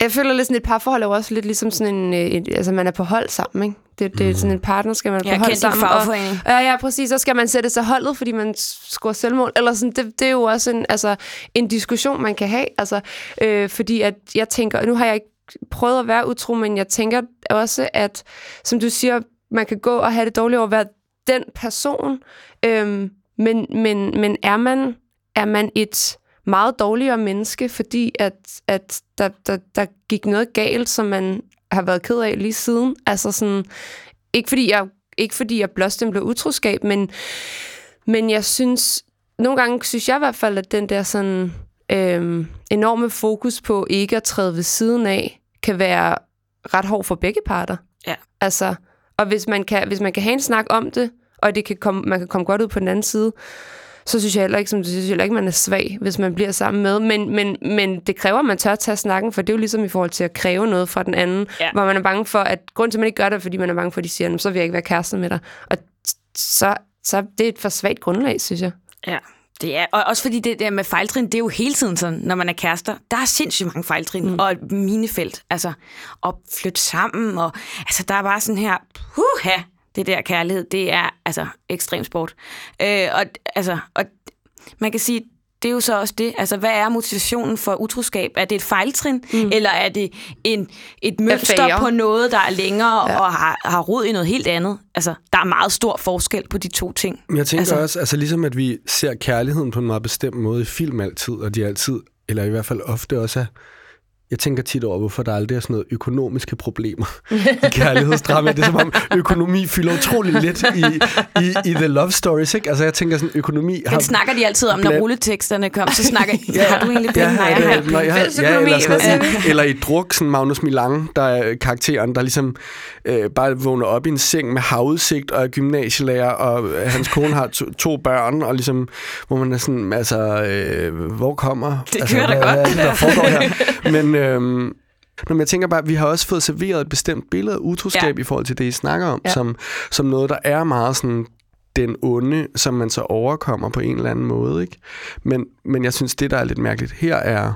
jeg føler lidt sådan, et parforhold er jo også lidt ligesom sådan en, øh, en, altså man er på hold sammen, ikke? Det, det er sådan en partner, skal man Jeg på hold sammen. Og, ja, ja, præcis. Så skal man sætte sig holdet, fordi man scorer selvmål. Eller sådan, det, det er jo også en, altså, en diskussion, man kan have. Altså, øh, fordi at jeg tænker, nu har jeg ikke prøvet at være utro, men jeg tænker også, at som du siger, man kan gå og have det dårligt over at være den person. Øhm, men, men, men er man, er man et meget dårligere menneske, fordi at, at der, der, der gik noget galt, som man har været ked af lige siden. Altså sådan, ikke fordi jeg, ikke fordi jeg blåstempler utroskab, men, men jeg synes, nogle gange synes jeg i hvert fald, at den der sådan øhm, enorme fokus på ikke at træde ved siden af, kan være ret hård for begge parter. Ja. Altså, og hvis man kan, hvis man kan have en snak om det, og det kan komme, man kan komme godt ud på den anden side, så synes jeg heller ikke, som synes jeg heller ikke, man er svag, hvis man bliver sammen med. Men, men, men det kræver, at man tør tage snakken, for det er jo ligesom i forhold til at kræve noget fra den anden, Ja. hvor man er bange for, at grund til, at man ikke gør det, fordi man er bange for, at de siger, "Nå, så vil jeg ikke være kæreste med dig. Og så, så det er et for svagt grundlag, synes jeg. Ja, det er, og også fordi det der med fejltrin, det er jo hele tiden sådan, når man er kærester. Der er sindssygt mange fejltrin, mm. og minefelt. Altså, at flytte sammen, og altså, der er bare sådan her, puha, det der kærlighed, det er altså ekstrem sport. Øh, og, altså, og man kan sige, det er jo så også det. Altså, hvad er motivationen for utroskab? Er det et fejltrin, mm. eller er det en, et mønster Affære. på noget, der er længere ja. og har, har rod i noget helt andet? Altså, der er meget stor forskel på de to ting. Men Jeg tænker Altså- altså, også, altså ligesom at vi ser kærligheden på en meget bestemt måde i film altid, og de altid, eller i hvert fald ofte også er, jeg tænker tit over, hvorfor der aldrig er sådan noget økonomiske problemer i kærlighedsdrama. Det er som om økonomi fylder utrolig lidt i, i, i The Love Stories, ikke? Altså jeg tænker sådan, økonomi har... Den snakker de altid om, når rulleteksterne kom, så snakker [LAUGHS] ja, har du egentlig penge? Ja, Nej, jeg det- har ikke ja, eller, sådan noget, i, eller i druk, sådan Magnus Milang, der er karakteren, der ligesom øh, bare vågner op i en seng med havudsigt og er gymnasielærer, og øh, hans kone har to, to børn, og ligesom, hvor man er sådan, altså, øh, hvor kommer... Det altså, kører da hvad, godt. Hvad er det, der foregår her? [LAUGHS] Men... Øh, Nå, men jeg tænker bare, vi har også fået serveret et bestemt billede af utroskab Ja. i forhold til det, I snakker om, Ja. som, som noget, der er meget sådan den onde, som man så overkommer på en eller anden måde. Ikke? Men, men jeg synes, det, der er lidt mærkeligt her er,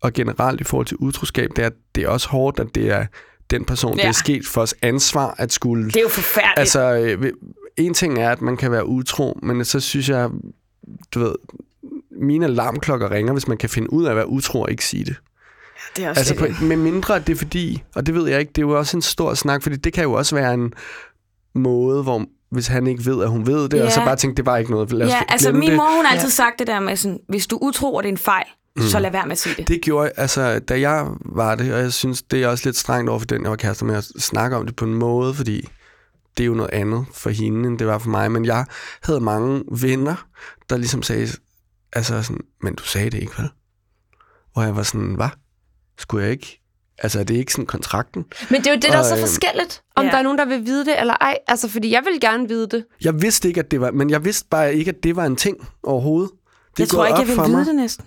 og generelt i forhold til utroskab, det er, det er også hårdt, at det er den person, ja. Det er sket for os ansvar at skulle... Det er jo forfærdeligt. Altså, Altså, øh, en ting er, at man kan være utro, men så synes jeg, du ved, mine alarmklokker ringer, hvis man kan finde ud af at være utro og ikke sige det. Det er også Altså, lidt- på, med mindre det er fordi, og det ved jeg ikke, det er jo også en stor snak, fordi det kan jo også være en måde, hvor hvis han ikke ved, at hun ved det, ja. og så Ja. bare tænke, det var ikke noget, lad os ja, altså min det. mor, hun har altid sagt det der med sådan, hvis du utro, og det er en fejl, mm. så lad være med at sige det. Det gjorde altså, da jeg var det, og jeg synes, det er også lidt strengt over for den, jeg var kærester med, at snakke om det på en måde, fordi det er jo noget andet for hende, end det var for mig. Men jeg havde mange venner, der ligesom sagde, altså sådan, men du sagde det ikke, vel? Hvor jeg var sådan, hvad? Skulle jeg ikke? Altså, er det ikke sådan kontrakten? Men det er jo det, der er så Og, øh, forskelligt, om ja. der er nogen, der vil vide det eller ej. Altså, fordi jeg vil gerne vide det. Jeg vidste ikke, at det var, men jeg vidste bare ikke, at det var en ting overhovedet. Det jeg tror ikke, jeg vil vide mig. det næsten.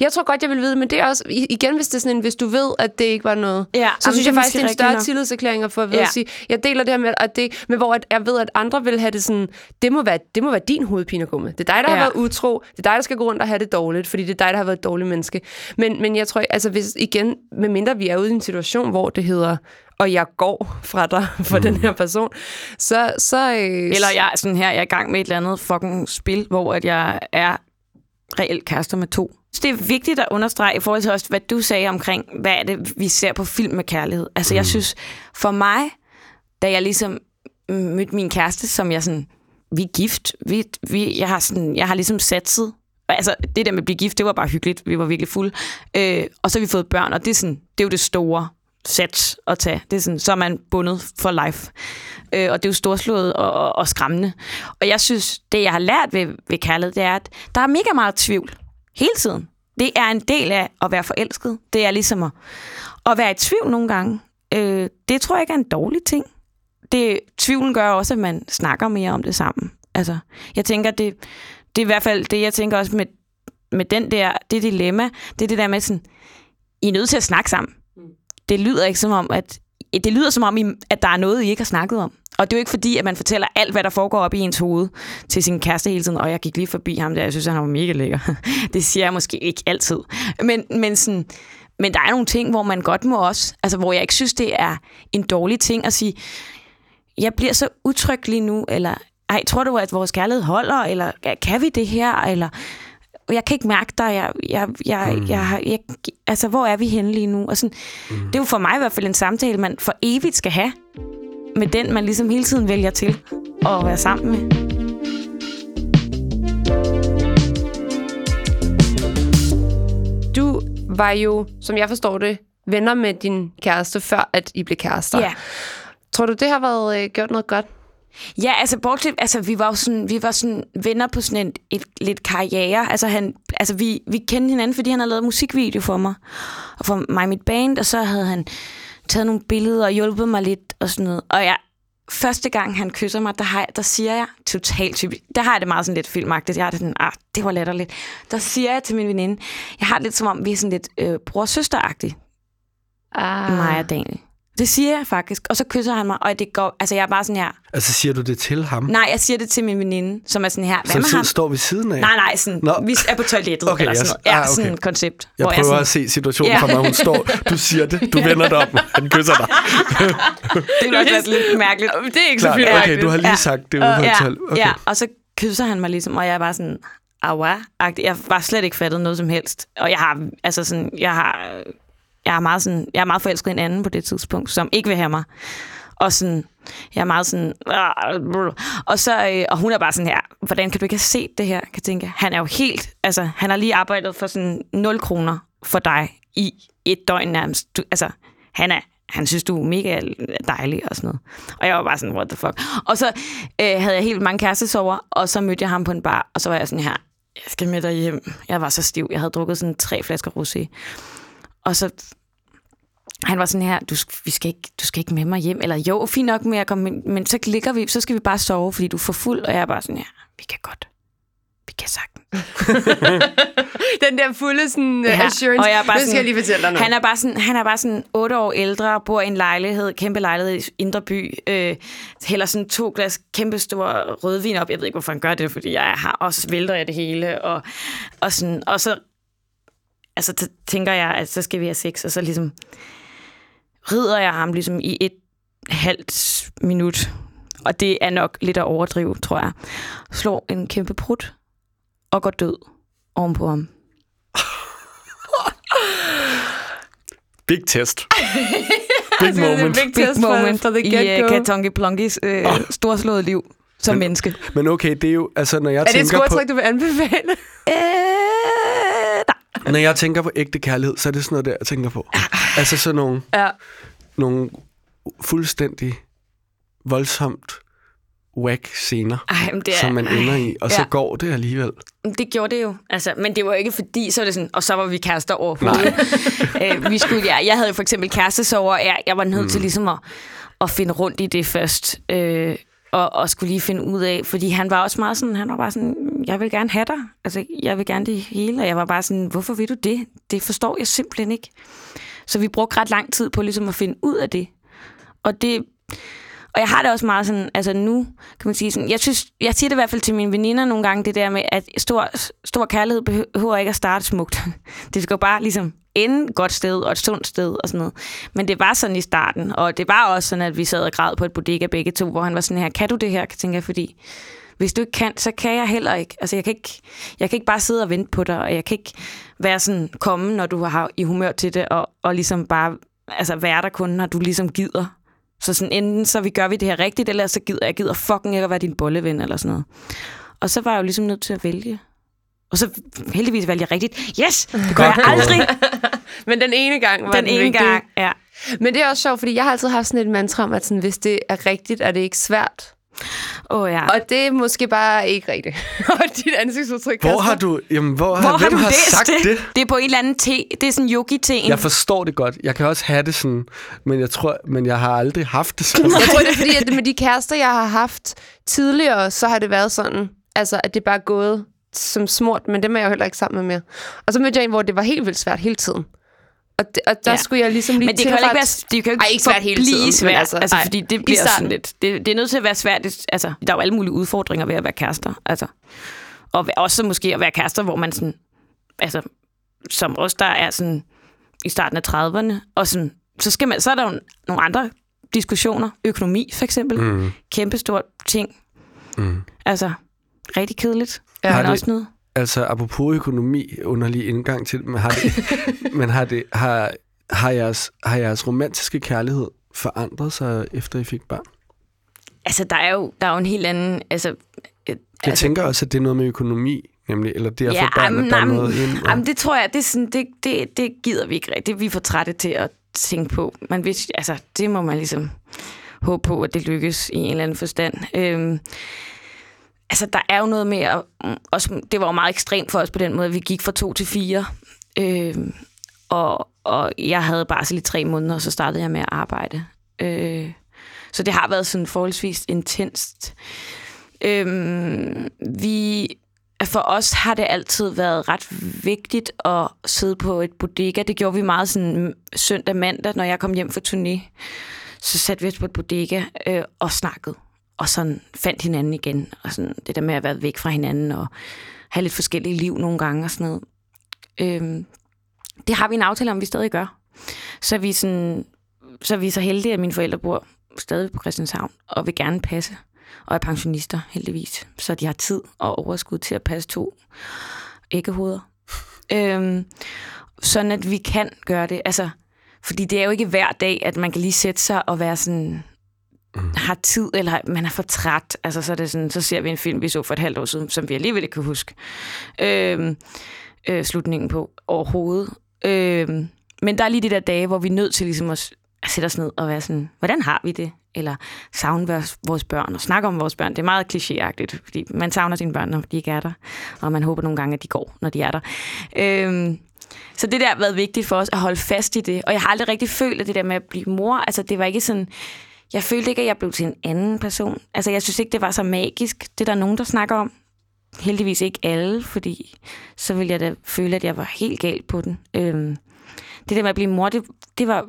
Jeg tror godt, jeg vil vide men det er også, igen, hvis det er sådan en, hvis du ved, at det ikke var noget, Ja, så synes jeg faktisk, det er en større nok. tillidserklæring at få at vide Ja. at sige, jeg deler det her med, at det, men hvor at jeg ved, at andre vil have det sådan, det må være, det må være din hovedpine at gå med. Det er dig, der. Ja. har været utro, det er dig, der skal gå rundt og have det dårligt, fordi det er dig, der har været et dårligt menneske. Men, men jeg tror, altså hvis igen, medmindre vi er ude i en situation, hvor det hedder, og jeg går fra dig, [LAUGHS] for mm. den her person, så... så øh, Eller jeg er sådan her, jeg er i gang med et eller andet fucking spil, hvor at jeg er reelt kærester med to. Det er vigtigt at understrege i forhold til også, hvad du sagde omkring, hvad er det, vi ser på film med kærlighed. Altså, mm. jeg synes, for mig, da jeg ligesom mødte min kæreste, som jeg sådan, vi er gift, vi, vi, jeg, har sådan, jeg har ligesom satset. Altså, det der med at blive gift, det var bare hyggeligt. Vi var virkelig fulde. Øh, og så har vi fået børn, og det er, sådan, det er jo det store sats at tage. Det er sådan, så er man bundet for life. Øh, og det er jo storslået og, og, og skræmmende. Og jeg synes, det jeg har lært ved, ved kærlighed, det er, at der er mega meget tvivl. Hele tiden. Det er en del af at være forelsket. Det er ligesom at, at være i tvivl nogle gange. Øh, det tror jeg ikke er en dårlig ting. Det, tvivlen gør også, at man snakker mere om det sammen. Altså, jeg tænker, det, det er i hvert fald det, jeg tænker også med, med den der, det dilemma, det er det der med sådan, I er nødt til at snakke sammen. Det lyder ikke som om, at det lyder som om, at der er noget, I ikke har snakket om. Og det er jo ikke fordi, at man fortæller alt, hvad der foregår op i ens hoved til sin kæreste hele tiden. Og jeg gik lige forbi ham der, jeg synes, han var mega lækker. [LAUGHS] Det siger jeg måske ikke altid. Men, men, sådan, men der er nogle ting, hvor man godt må også, altså hvor jeg ikke synes, det er en dårlig ting at sige, jeg bliver så utryg lige nu, eller ej, tror du, at vores kærlighed holder, eller kan vi det her, eller jeg kan ikke mærke dig, jeg, jeg, jeg, mm. jeg, jeg, altså hvor er vi henne lige nu? Og sådan, mm. Det er jo for mig i hvert fald en samtale, man for evigt skal have, med den, man ligesom hele tiden vælger til at være sammen med. Du var jo, som jeg forstår det, venner med din kæreste, før at I blev kærester. Ja. Tror du, det har været øh, gjort noget godt? Ja, altså bortset, altså vi var jo sådan, vi var sådan venner på sådan en, et, lidt karriere. Altså, han, altså vi, vi kendte hinanden, fordi han havde lavet musikvideo for mig, og for mig og mit band, og så havde han taget nogle billeder og hjulpet mig lidt og sådan noget. Og jeg, første gang han kysser mig, der, har jeg, der siger jeg totalt typisk, der har jeg det meget sådan lidt filmagtigt, jeg har det sådan, ah, det var latterligt. Der siger jeg til min veninde, jeg har det lidt som om, vi er sådan lidt øh, bror-søster-agtige, Ah. mig og Daniel. Det siger jeg faktisk, og så kysser han mig, og det går, altså jeg er bare sådan her, Altså, siger du det til ham? Nej, jeg siger det til min veninde, som er sådan her. Hvad Som med sidder, ham? står ved siden af? Nej, nej, sådan, Nå. vi er på toilettet, Okay, eller yes. sådan noget. Ja, Ah, okay. sådan et koncept. Jeg hvor prøver sådan, at se situationen Ja. for mig. Hun står, du siger det, du [LAUGHS] vender dig om, han kysser dig. det er nok lidt mærkeligt. Det er ikke Klart, så fint. okay, du har lige sagt det ude på ja. Okay. ja, og så kysser han mig ligesom, og jeg er bare sådan, aua -agtig. Jeg var slet ikke fattet noget som helst. Og jeg har, altså sådan, jeg har, jeg er meget sådan, jeg er meget forelsket i en anden på det tidspunkt, som ikke vil have mig. Og sådan, jeg er meget sådan, "Ah, og så, øh, og hun er bare sådan her, hvordan kan du ikke have set det her? Kan tænke, han er jo helt, altså, han har lige arbejdet for sådan 0 kroner for dig i et døgn nærmest. Du, altså, han er, han synes, du er mega dejlig og sådan noget. Og jeg var bare sådan, what the fuck. Og så øh, havde jeg helt mange kærestesover, og så mødte jeg ham på en bar, og så var jeg sådan her, jeg skal med dig hjem. Jeg var så stiv. Jeg havde drukket sådan tre flasker rosé. Og så han var sådan her, du, vi skal ikke, du skal ikke med mig hjem. Eller jo, fint nok med at komme, men, men så ligger vi, så skal vi bare sove, fordi du er for fuld. Og jeg er bare sådan her, vi kan godt. Vi kan sagtens. [LAUGHS] Den der fulde sådan, Ja, ja. assurance. og jeg er bare det skal sådan- jeg lige fortælle dig nu. Han er bare sådan, han er bare sådan 8 år ældre, bor i en lejlighed, kæmpe lejlighed i Indre By, øh, hælder sådan to glas kæmpe store rødvin op. Jeg ved ikke, hvorfor han gør det, fordi jeg har også vælter jeg det hele. Og, og, sådan, og så altså, tænker jeg, at så skal vi have sex, og så ligesom rider jeg ham ligesom i et halvt minut. Og det er nok lidt at overdrive, tror jeg. Slår en kæmpe prut og går død ovenpå ham. [LAUGHS] Big test. [LAUGHS] Big moment. Big test for, for the i uh, Katonke Plunkis øh, storslåede liv som Men- menneske. Men okay, det er jo, altså når jeg Er det et tænker på... du vil anbefale? Øh, nej. Når jeg tænker på ægte kærlighed, så er det sådan noget der, jeg tænker på. Altså sådan nogle, Ja. nogle fuldstændig voldsomt whack scener, Ej, det, er, som man ender i, og så Ja. går det alligevel. det gjorde det jo. Altså, men det var ikke fordi, så var det sådan, og så var vi kærester overhovedet. [LAUGHS] øh, vi skulle, ja, jeg havde for eksempel kærestesover, og jeg, jeg var nødt mm. til ligesom at, at finde rundt i det først. Øh, og, og skulle lige finde ud af, fordi han var også meget sådan, han var bare sådan, jeg vil gerne have dig, altså jeg vil gerne det hele, og jeg var bare sådan, hvorfor vil du det? Det forstår jeg simpelthen ikke. Så vi brugte ret lang tid på ligesom at finde ud af det. Og det, og jeg har det også meget sådan, altså nu kan man sige sådan, jeg synes, jeg siger det i hvert fald til mine veninder nogle gange, det der med, at stor, stor kærlighed behøver ikke at starte smukt. [LAUGHS] Det skal jo bare ligesom ende et godt sted og et sundt sted og sådan noget. Men det var sådan i starten, og det var også sådan, at vi sad og græd på et bodega begge to, hvor han var sådan her, kan du det her, tænker jeg, fordi hvis du ikke kan, så kan jeg heller ikke. Altså, jeg kan ikke, jeg kan ikke bare sidde og vente på dig, og jeg kan ikke være sådan komme, når du har i humør til det, og, og ligesom bare altså, være der kun, når du ligesom gider. Så sådan, enten så vi gør vi det her rigtigt, eller så gider jeg gider fucking ikke at være din bolleven, eller sådan noget. Og så var jeg jo ligesom nødt til at vælge. Og så heldigvis valgte jeg rigtigt. Yes! Det gør jeg aldrig [LAUGHS] Men den ene gang var den ene vigtige. gang. Ja. Men det er også sjovt, fordi jeg har altid haft sådan et mantra om, at sådan, hvis det er rigtigt, er det ikke svært. Oh, ja. Og det er måske bare ikke rigtigt. [LAUGHS] og dit ansigtsudtryk, Hvor har du, jamen, hvor, Hvor har, har hvem du har sagt det? det? Det er på en eller anden te. Det er sådan en yogi-te. Jeg forstår det godt. Jeg kan også have det sådan, men jeg tror, men jeg har aldrig haft det sådan. [LAUGHS] Jeg tror, det er [LAUGHS] fordi, at med de kærester, jeg har haft tidligere, så har det været sådan, altså, at det bare er gået som smurt, men dem er jeg jo heller ikke sammen med mere. Og så mødte jeg en, hvor det var helt vildt svært hele tiden. Og, det, og der Ja. skulle jeg ligesom lige Men det kan jo ikke være, det kan jo ikke, Ej, ikke svært hele tiden, svært, altså, altså, ej, fordi det bliver sådan lidt, det, det er nødt til at være svært, det, altså, der er jo alle mulige udfordringer ved at være kærester, altså, og også måske at være kærester, hvor man sådan, altså, som os, der er sådan i starten af 30'erne, og sådan, så, skal man, så er der jo nogle andre diskussioner, økonomi for eksempel, Mm. kæmpestort ting, Mm. altså, rigtig kedeligt, Ja. men det- også noget. Altså, apropos økonomi, underlig indgang til men har, det, [LAUGHS] men har, det, har, har, jeres, har jeres romantiske kærlighed forandret sig, efter I fik børn? Altså, der er jo, der er jo en helt anden, altså, øh, Jeg altså, tænker også, at det er noget med økonomi, nemlig, eller det at Ja, få børn, jamen, der er jamen, noget ind. Og, Jamen, det tror jeg, det, er sådan, det, det, det gider vi ikke rigtigt. Vi er for trætte til at tænke på. Men hvis, altså, det må man ligesom håbe på, at det lykkes i en eller anden forstand. Øhm, altså, der er jo noget med at... Mm, også, det var jo meget ekstremt for os på den måde, at vi gik fra to til fire. øh, og, og jeg havde bare så tre måneder, og så startede jeg med at arbejde. Øh, så det har været sådan forholdsvis intenst. Øhm, vi for os har det altid været ret vigtigt at sidde på et bodega. Det gjorde vi meget sådan søndag mandag, når jeg kom hjem fra turné. Så satte vi os på et bodega øh, og snakkede. Og sådan fandt hinanden igen. Og sådan det der med at være væk fra hinanden og have lidt forskellige liv nogle gange og sådan noget. Øhm, det har vi en aftale om, vi stadig gør. Så vi, sådan, så vi er så heldige, at mine forældre bor stadig på Christianshavn og vil gerne passe og er pensionister, heldigvis. Så de har tid og overskud til at passe to æggehoveder. øhm, sådan at vi kan gøre det. Altså, fordi det er jo ikke hver dag, at man kan lige sætte sig og være sådan har tid, eller man er for træt. Altså, så, er det sådan, så ser vi en film, vi så for et halvt år siden, som vi alligevel ikke kan huske øh, øh, slutningen på overhovedet. Øh, men der er lige de der dage, hvor vi er nødt til ligesom at, at sætte os ned og være sådan, hvordan har vi det? Eller savne vores, børn og snakke om vores børn. Det er meget klichéagtigt, fordi man savner sine børn, når de ikke er der. Og man håber nogle gange, at de går, når de er der. Øh, så det der har været vigtigt for os, at holde fast i det. Og jeg har aldrig rigtig følt, at det der med at blive mor, altså det var ikke sådan... Jeg følte ikke, at jeg blev til en anden person. Altså jeg synes ikke, det var så magisk. Det er der nogen, der snakker om. Heldigvis ikke alle, fordi så ville jeg da føle, at jeg var helt galt på den. Øhm, det der med at blive mor, det, det var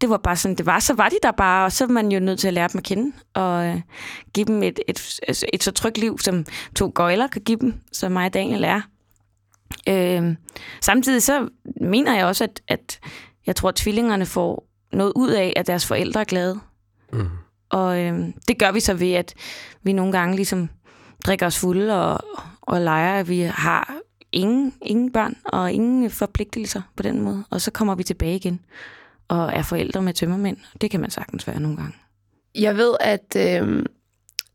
det var bare sådan, det var, så var de der bare, og så er man jo nødt til at lære dem at kende, og øh, give dem et, et, et, et så trygt liv, som to gøjler kan give dem, som mig og Daniel er. Øh, samtidig så mener jeg også, at, at jeg tror, at tvillingerne får noget ud af, at deres forældre er glade. Mm. Og øh, det gør vi så ved, at vi nogle gange ligesom drikker os fulde og, og leger, at vi har ingen, ingen børn og ingen forpligtelser på den måde. Og så kommer vi tilbage igen og er forældre med tømmermænd. Det kan man sagtens være nogle gange. Jeg ved, at øh,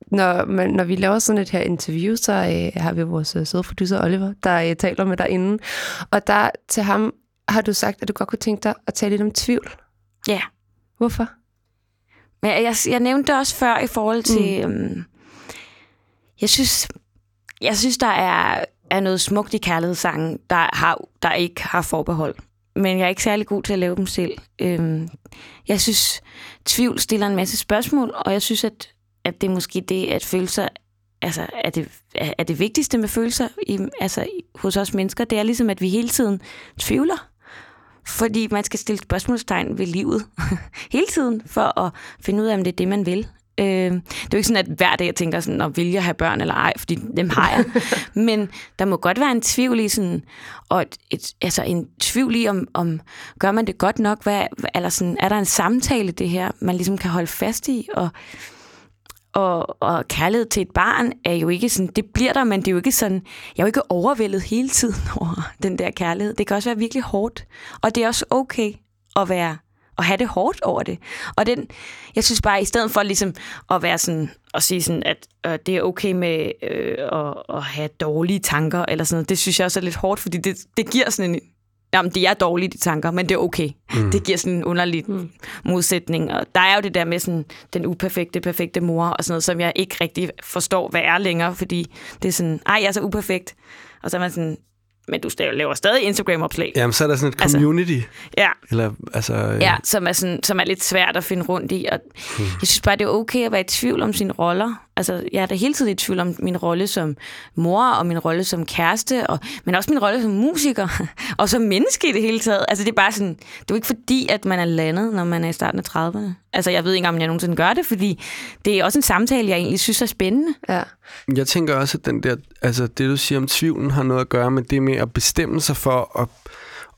når, man, når vi laver sådan et her interview, så øh, har vi vores øh, søde producer Oliver, der øh, taler med derinde. Og der til ham har du sagt, at du godt kunne tænke dig at tale lidt om tvivl. Ja. Hvorfor? Men jeg, jeg nævnte det også før i forhold til... Mm. Øhm, jeg synes, jeg synes der er, er noget smukt i kærlighedssangen, der, har, der ikke har forbehold. Men jeg er ikke særlig god til at lave dem selv. Øhm, jeg synes, tvivl stiller en masse spørgsmål, og jeg synes, at, at det er måske det, at følelser altså, er det, er det vigtigste med følelser i, altså, hos os mennesker, det er ligesom, at vi hele tiden tvivler. Fordi man skal stille spørgsmålstegn ved livet [LAUGHS] hele tiden, for at finde ud af, om det er det, man vil. Øh, det er jo ikke sådan, at hver dag jeg tænker sådan, om vil jeg have børn eller ej, fordi dem har jeg. [LAUGHS] Men der må godt være en tvivl i sådan, og et, et, altså en tvivl i, om, om gør man det godt nok, hvad, eller sådan, er der en samtale det her, man ligesom kan holde fast i, og og, og kærlighed til et barn er jo ikke sådan, det bliver der, men det er jo ikke sådan, jeg er jo ikke overvældet hele tiden [LAUGHS] over den der kærlighed. Det kan også være virkelig hårdt, og det er også okay at være at have det hårdt over det. Og den, jeg synes bare, i stedet for ligesom at være sådan, at sige sådan, at øh, det er okay med øh, at, at have dårlige tanker, eller sådan noget, det synes jeg også er lidt hårdt, fordi det, det giver sådan en, Jamen, det er dårligt, de tanker, men det er okay. Mm. Det giver sådan en underlig mm. modsætning. Og der er jo det der med sådan, den uperfekte, perfekte mor, og sådan noget, som jeg ikke rigtig forstår, hvad er længere, fordi det er sådan, ej, jeg er så uperfekt. Og så er man sådan, men du laver stadig Instagram-opslag. Jamen, så er der sådan et altså, community. Altså, ja. Eller, altså, ja. ja som, er sådan, som er lidt svært at finde rundt i. Og hmm. Jeg synes bare, det er okay at være i tvivl om sine roller. Altså, jeg er da hele tiden i tvivl om min rolle som mor, og min rolle som kæreste, og, men også min rolle som musiker, [LAUGHS] og som menneske i det hele taget. Altså, det er bare sådan, det er jo ikke fordi, at man er landet, når man er i starten af 30'erne. Altså, jeg ved ikke, om jeg nogensinde gør det, fordi det er også en samtale, jeg egentlig synes er spændende. Ja. Jeg tænker også, at den der, altså, det, du siger om tvivlen, har noget at gøre med det med at bestemme sig for at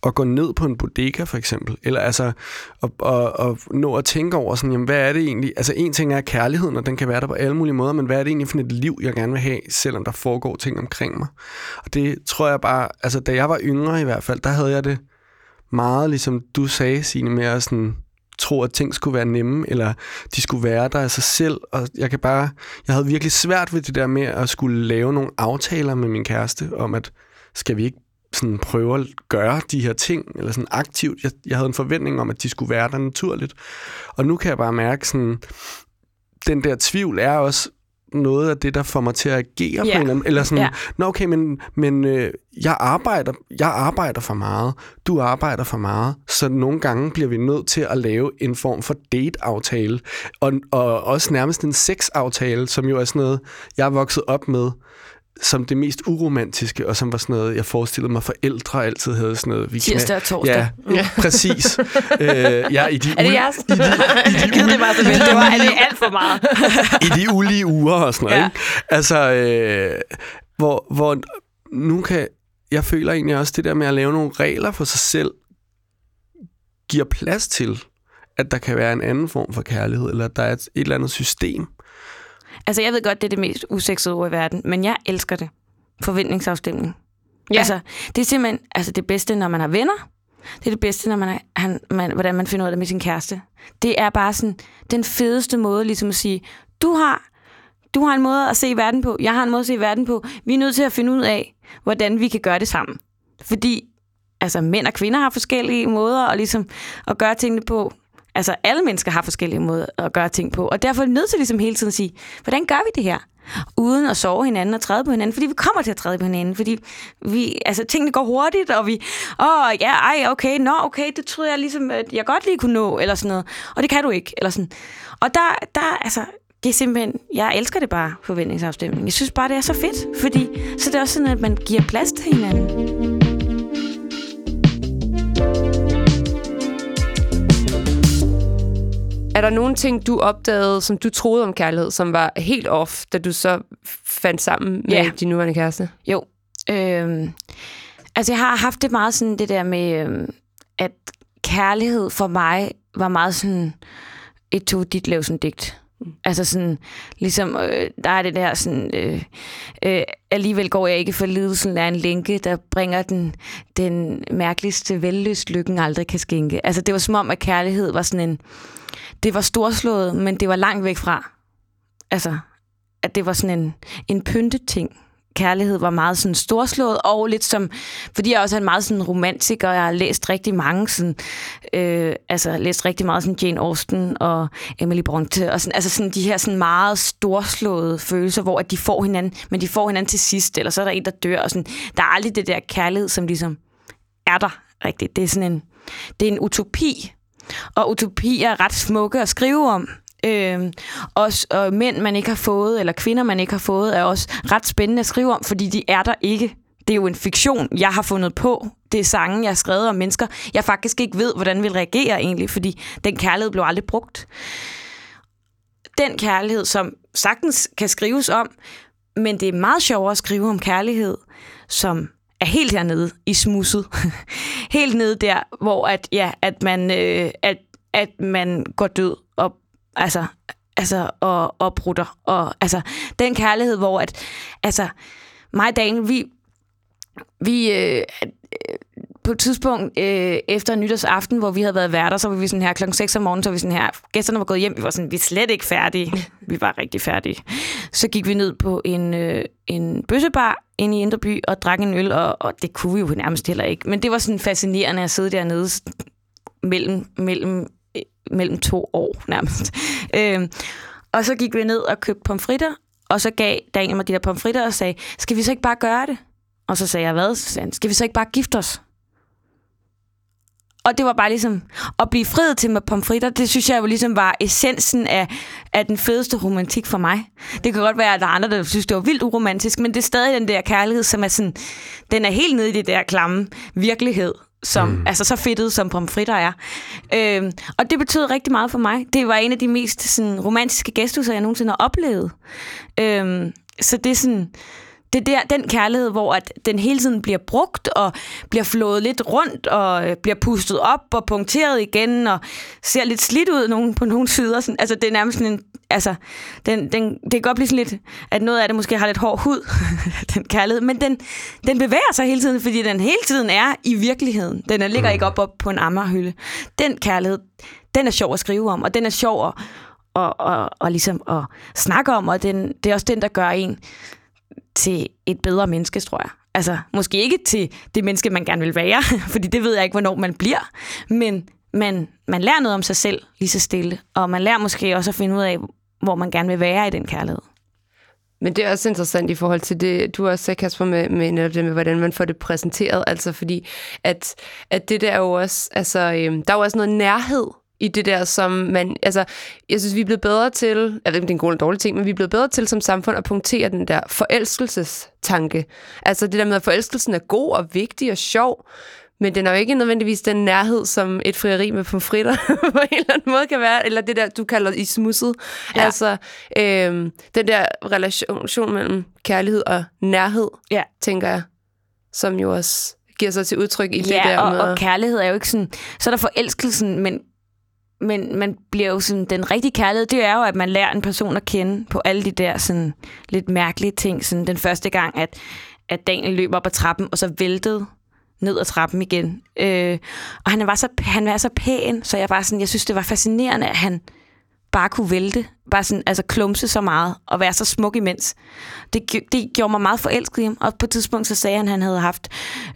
at gå ned på en bodega for eksempel, eller altså at, at, at nå at tænke over sådan, jamen, hvad er det egentlig, altså en ting er kærligheden, og den kan være der på alle mulige måder, men hvad er det egentlig for et liv, jeg gerne vil have, selvom der foregår ting omkring mig. Og det tror jeg bare, altså da jeg var yngre i hvert fald, der havde jeg det meget, ligesom du sagde, Signe, med at sådan, tro, at ting skulle være nemme, eller de skulle være der af sig selv. Og jeg kan bare, jeg havde virkelig svært ved det der med at skulle lave nogle aftaler med min kæreste om, at skal vi ikke sådan prøve at gøre de her ting, eller sådan aktivt. Jeg, jeg havde en forventning om, at de skulle være der naturligt. Og nu kan jeg bare mærke, sådan, den der tvivl er også noget af det, der får mig til at agere yeah. på en eller anden, eller sådan, yeah. nå okay, men, men øh, jeg, arbejder, jeg arbejder for meget, du arbejder for meget, så nogle gange bliver vi nødt til at lave en form for date-aftale, og, og også nærmest en sex-aftale, som jo er sådan noget, jeg er vokset op med, som det mest uromantiske, og som var sådan noget, jeg forestillede mig, forældre altid havde sådan noget. Vi Tirsdag og torsdag. Ja, ja. [LAUGHS] præcis. øh, ja, i de er det jeres? I de, i de [LAUGHS] det var så det var, er det alt for meget? [LAUGHS] I de ulige uger og sådan noget. Ja. Ikke? Altså, øh, hvor, hvor nu kan, jeg føler egentlig også det der med at lave nogle regler for sig selv, giver plads til, at der kan være en anden form for kærlighed, eller at der er et, et eller andet system, Altså, jeg ved godt, det er det mest usexede ord i verden, men jeg elsker det. Forventningsafstemning. Ja. Altså, det er simpelthen altså, det bedste, når man har venner. Det er det bedste, når man, er, han, man hvordan man finder ud af det med sin kæreste. Det er bare sådan den fedeste måde ligesom at sige, du har, du har en måde at se verden på, jeg har en måde at se verden på. Vi er nødt til at finde ud af, hvordan vi kan gøre det sammen. Fordi altså, mænd og kvinder har forskellige måder at, ligesom, at gøre tingene på. Altså, alle mennesker har forskellige måder at gøre ting på, og derfor er vi nødt til ligesom hele tiden at sige, hvordan gør vi det her? Uden at sove hinanden og træde på hinanden, fordi vi kommer til at træde på hinanden, fordi vi, altså, tingene går hurtigt, og vi, åh, ja, ej, okay, nå, okay, det troede jeg ligesom, at jeg godt lige kunne nå, eller sådan noget, og det kan du ikke, eller sådan. Og der, der altså, det er simpelthen, jeg elsker det bare, forventningsafstemning. Jeg synes bare, det er så fedt, fordi så det er også sådan, at man giver plads til hinanden. Er der nogle ting, du opdagede, som du troede om kærlighed, som var helt off, da du så fandt sammen med ja. din nuværende kæreste? Jo. Øhm, altså, jeg har haft det meget sådan, det der med, øhm, at kærlighed for mig var meget sådan et to dit lav sådan digt. Mm. Altså sådan, ligesom, øh, der er det der sådan, øh, øh, alligevel går jeg ikke for lidelsen af en lænke, der bringer den, den mærkeligste velløst lykken aldrig kan skænke. Altså det var som om, at kærlighed var sådan en, det var storslået, men det var langt væk fra. Altså, at det var sådan en, en pynteting kærlighed var meget sådan storslået, og lidt som, fordi jeg også er en meget sådan romantiker, og jeg har læst rigtig mange sådan, øh, altså læst rigtig meget sådan Jane Austen og Emily Bronte, og sådan, altså sådan de her sådan meget storslåede følelser, hvor at de får hinanden, men de får hinanden til sidst, eller så er der en, der dør, og sådan, der er aldrig det der kærlighed, som ligesom er der rigtigt. Det er sådan en, det er en utopi, og utopier er ret smukke at skrive om, Øh, også, og mænd, man ikke har fået, eller kvinder, man ikke har fået, er også ret spændende at skrive om, fordi de er der ikke. Det er jo en fiktion, jeg har fundet på. Det er sange, jeg har skrevet om mennesker, jeg faktisk ikke ved, hvordan vil reagere egentlig, fordi den kærlighed blev aldrig brugt. Den kærlighed, som sagtens kan skrives om, men det er meget sjovere at skrive om kærlighed, som er helt hernede i smusset. [LAUGHS] helt nede der, hvor at, ja, at, man, øh, at, at man går død og altså, altså og, og brutter. Og, altså, den kærlighed, hvor at, altså, mig og Daniel, vi, vi øh, på et tidspunkt øh, efter nytårsaften, hvor vi havde været værter, så var vi sådan her klokken 6 om morgenen, så var vi sådan her, gæsterne var gået hjem, vi var sådan, vi er slet ikke færdige. [LAUGHS] Vi var rigtig færdige. Så gik vi ned på en, øh, en bøssebar inde i Indreby og drak en øl, og, og det kunne vi jo nærmest heller ikke. Men det var sådan fascinerende at sidde dernede mellem, mellem mellem to år nærmest. [LAUGHS] Øh, og så gik vi ned og købte pomfritter, og så gav Daniel mig de der pomfritter og sagde, skal vi så ikke bare gøre det? Og så sagde jeg, hvad? Så sagde han, skal vi så ikke bare gifte os? Og det var bare ligesom, at blive friet til med pomfritter, det synes jeg jo ligesom var essensen af, af den fedeste romantik for mig. Det kan godt være, at der er andre, der synes, det var vildt uromantisk, men det er stadig den der kærlighed, som er sådan, den er helt nede i det der klamme virkelighed, som, mm. altså så fedtet som pomfritter er. Øhm, og det betød rigtig meget for mig. Det var en af de mest sådan, romantiske gæsthusser, jeg nogensinde har oplevet. Øhm, så det er sådan det er der, den kærlighed, hvor at den hele tiden bliver brugt og bliver flået lidt rundt og øh, bliver pustet op og punkteret igen og ser lidt slidt ud nogen, på nogle sider. Sådan, altså, det er nærmest sådan en... Altså, den, den, det kan godt blive sådan lidt, at noget af det måske har lidt hård hud, [LAUGHS] den kærlighed, men den, den bevæger sig hele tiden, fordi den hele tiden er i virkeligheden. Den ligger mm. ikke op, op på en ammerhylde. Den kærlighed, den er sjov at skrive om, og den er sjov at, og, og, og ligesom at snakke om, og den, det er også den, der gør en til et bedre menneske, tror jeg. Altså, måske ikke til det menneske, man gerne vil være, [LAUGHS] fordi det ved jeg ikke, hvornår man bliver, men man, man lærer noget om sig selv lige så stille, og man lærer måske også at finde ud af, hvor man gerne vil være i den kærlighed. Men det er også interessant i forhold til det, du også sagde, Kasper, med, med netop det med, hvordan man får det præsenteret. Altså fordi, at, at det der er jo også, altså, øhm, der er jo også noget nærhed i det der, som man... Altså, jeg synes, vi er blevet bedre til... Jeg ved ikke, det er en god eller dårlig ting, men vi er blevet bedre til som samfund at punktere den der forelskelsestanke. Altså det der med, at forelskelsen er god og vigtig og sjov, men den er jo ikke nødvendigvis den nærhed, som et frieri med pomfritter [LAUGHS] på en eller anden måde kan være, eller det der, du kalder i smusset. Ja. Altså, øhm, den der relation mellem kærlighed og nærhed, ja. tænker jeg, som jo også giver sig til udtryk i ja, det der og, med... og kærlighed er jo ikke sådan... Så er der forelskelsen, men men man bliver jo sådan, den rigtige kærlighed, det er jo, at man lærer en person at kende på alle de der sådan lidt mærkelige ting. Sådan den første gang, at, at Daniel løb op ad trappen, og så væltede ned ad trappen igen. Øh, og han var, så, han var så pæn, så jeg var sådan, jeg synes, det var fascinerende, at han bare kunne vælte, bare sådan, altså klumse så meget, og være så smuk imens. Det, det gjorde mig meget forelsket i ham, og på et tidspunkt så sagde han, at han havde haft,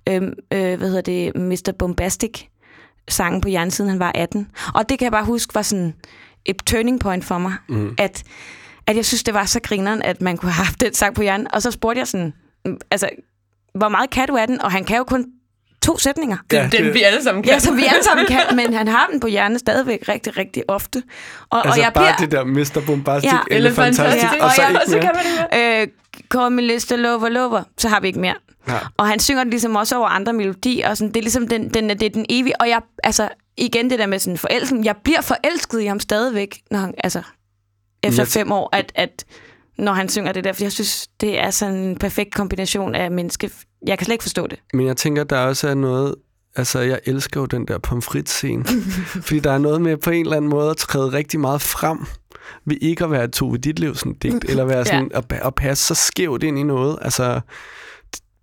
øh, øh, hvad hedder det, Mr. Bombastic, sangen på hjernen, siden han var 18. Og det kan jeg bare huske var sådan et turning point for mig, mm. at, at jeg synes, det var så grineren, at man kunne have haft den sang på hjernen. Og så spurgte jeg sådan, mm, altså, hvor meget kan du af den? Og han kan jo kun to sætninger. Ja, den, den vi alle sammen kan. Ja, som vi alle sammen kan, men han har den på hjernen stadigvæk rigtig, rigtig ofte. Og, altså og jeg bare bliver, det der Mr. Bombastic, ja, eller fantastisk, ja, og, så, ja, og så kan man det mere. Øh, Call me Lister, Lover, Lover, så har vi ikke mere. Ja. Og han synger ligesom også over andre melodier, og sådan, det er ligesom den, den, det er den evige, og jeg, altså, igen det der med sådan forelsken, jeg bliver forelsket i ham stadigvæk, når han, altså, efter jeg fem år, at, at når han synger det der, for jeg synes, det er sådan en perfekt kombination af menneske. Jeg kan slet ikke forstå det. Men jeg tænker, der også er noget, altså jeg elsker jo den der pomfrit-scene, [LAUGHS] fordi der er noget med på en eller anden måde at træde rigtig meget frem, ved ikke at være to i dit liv sådan digt, [LAUGHS] eller være sådan, ja. at, at passe så skævt ind i noget. Altså,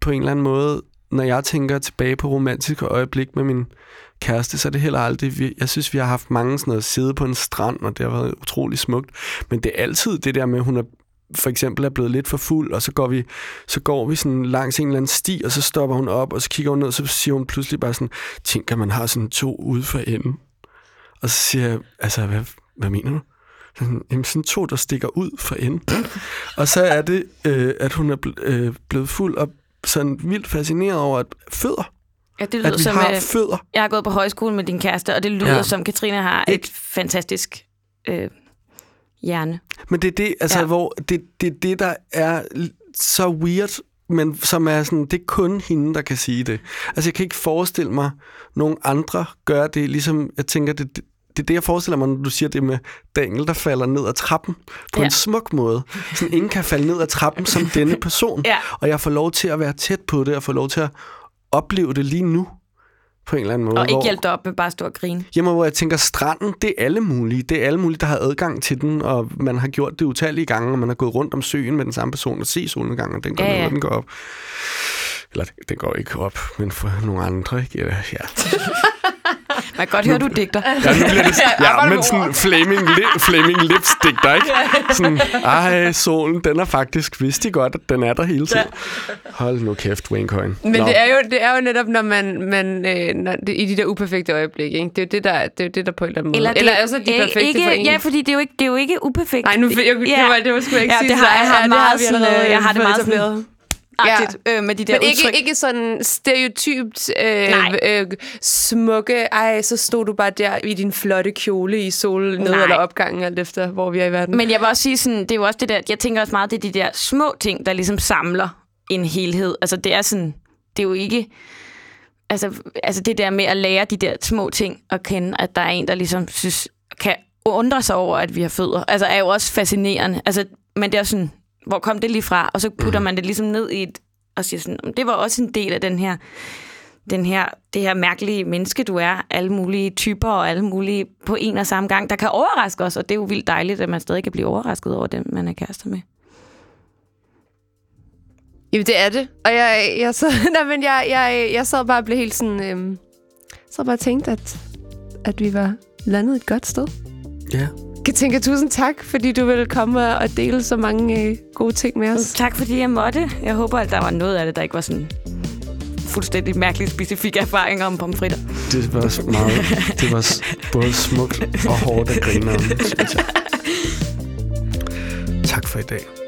på en eller anden måde, når jeg tænker tilbage på romantiske øjeblik med min kæreste, så er det heller aldrig... Vi, jeg synes, vi har haft mange sådan noget sidde på en strand, og det har været utrolig smukt. Men det er altid det der med, at hun er for eksempel er blevet lidt for fuld, og så går vi, så går vi sådan langs en eller anden sti, og så stopper hun op, og så kigger hun ned, og så siger hun pludselig bare sådan, tænk, at man har sådan to ude for enden. Og så siger jeg, altså, hvad, hvad mener du? Sådan, Jamen, sådan to, der stikker ud for enden. og så er det, øh, at hun er bl- øh, blevet fuld og sådan vildt fascineret over, at fødder, Ja, det lyder at vi som, har øh, fødder. jeg har gået på højskole med din kæreste, og det lyder Ja. som, Katrine har Ikke? et fantastisk øh, hjerne. Men det er det, altså, ja. Hvor det, det det, der er så weird, men som er sådan, det er kun hende, der kan sige det. Altså, jeg kan ikke forestille mig, nogen andre gør det, ligesom, jeg tænker, det, det, er det, jeg forestiller mig, når du siger det med Daniel, der falder ned ad trappen på ja. En smuk måde. Sådan, ingen kan falde ned ad trappen som denne person. Ja. Og jeg får lov til at være tæt på det, og får lov til at opleve det lige nu, på en eller anden måde. Og ikke hvor- hjælpe dig op med bare at stå og grine. Jamen, hvor jeg tænker, stranden, det er alle mulige. Det er alle mulige, der har adgang til den, og man har gjort det utallige gange, og man har gået rundt om søen med den samme person og se solnedgangen, og den går Ja, ned, ja. og den går op. Eller, den går ikke op, men for nogle andre, ikke? Ja. [LAUGHS] Man kan godt høre, du digter. ja nu bliver det, [LAUGHS] ja, men sådan flaming, li, flaming lipstick, der ikke? Sådan, ej, solen, den er faktisk, vidste de godt, at den er der hele tiden. Hold nu kæft, Wayne Coyne. Men Nå. det er, jo, det er jo netop, når man, man øh, når det, i de der uperfekte øjeblikke, ikke? Det er jo det, der, det er jo det, der på en eller anden måde. Eller, eller det, altså de ikke- perfekte ikke, for en. Ja, fordi det er jo ikke, det er jo ikke uperfekt. Nej, nu jeg, jeg, det, var, det var sgu ikke Ja, sige. det har så- jeg har det meget jeg har det meget sådan- Agtigt, øh, med de der Men ikke, udtryk. ikke sådan stereotypt øh, Nej. øh, smukke, ej, så stod du bare der i din flotte kjole i sol ned eller opgangen, alt efter, hvor vi er i verden. Men jeg vil også sige, sådan, det er jo også det der, jeg tænker også meget, det er de der små ting, der ligesom samler en helhed. Altså det er sådan, det er jo ikke, altså, altså det der med at lære de der små ting at kende, at der er en, der ligesom synes, kan undre sig over, at vi har fødder. Altså er jo også fascinerende. Altså, men det er sådan, hvor kom det lige fra? Og så putter man det ligesom ned i et, og siger sådan, "Om det var også en del af den her, den her, det her mærkelige menneske, du er. Alle mulige typer og alle mulige på en og samme gang, der kan overraske os. Og det er jo vildt dejligt, at man stadig kan blive overrasket over den, man er kærester med. Jamen, det er det. Og jeg, jeg, sad, [LAUGHS] nej, men jeg, jeg, jeg sad bare og blev helt sådan... Øhm, så bare tænkt, at, at vi var landet et godt sted. Ja. Katinka, tusind tak, fordi du ville komme og dele så mange øh, gode ting med os. Tak fordi jeg måtte. Jeg håber, at der var noget af det, der ikke var sådan fuldstændig mærkelig specifik erfaring om pomfritter. Det var så meget, det var både smukt og hårdt at grine om. [LAUGHS] Tak for i dag.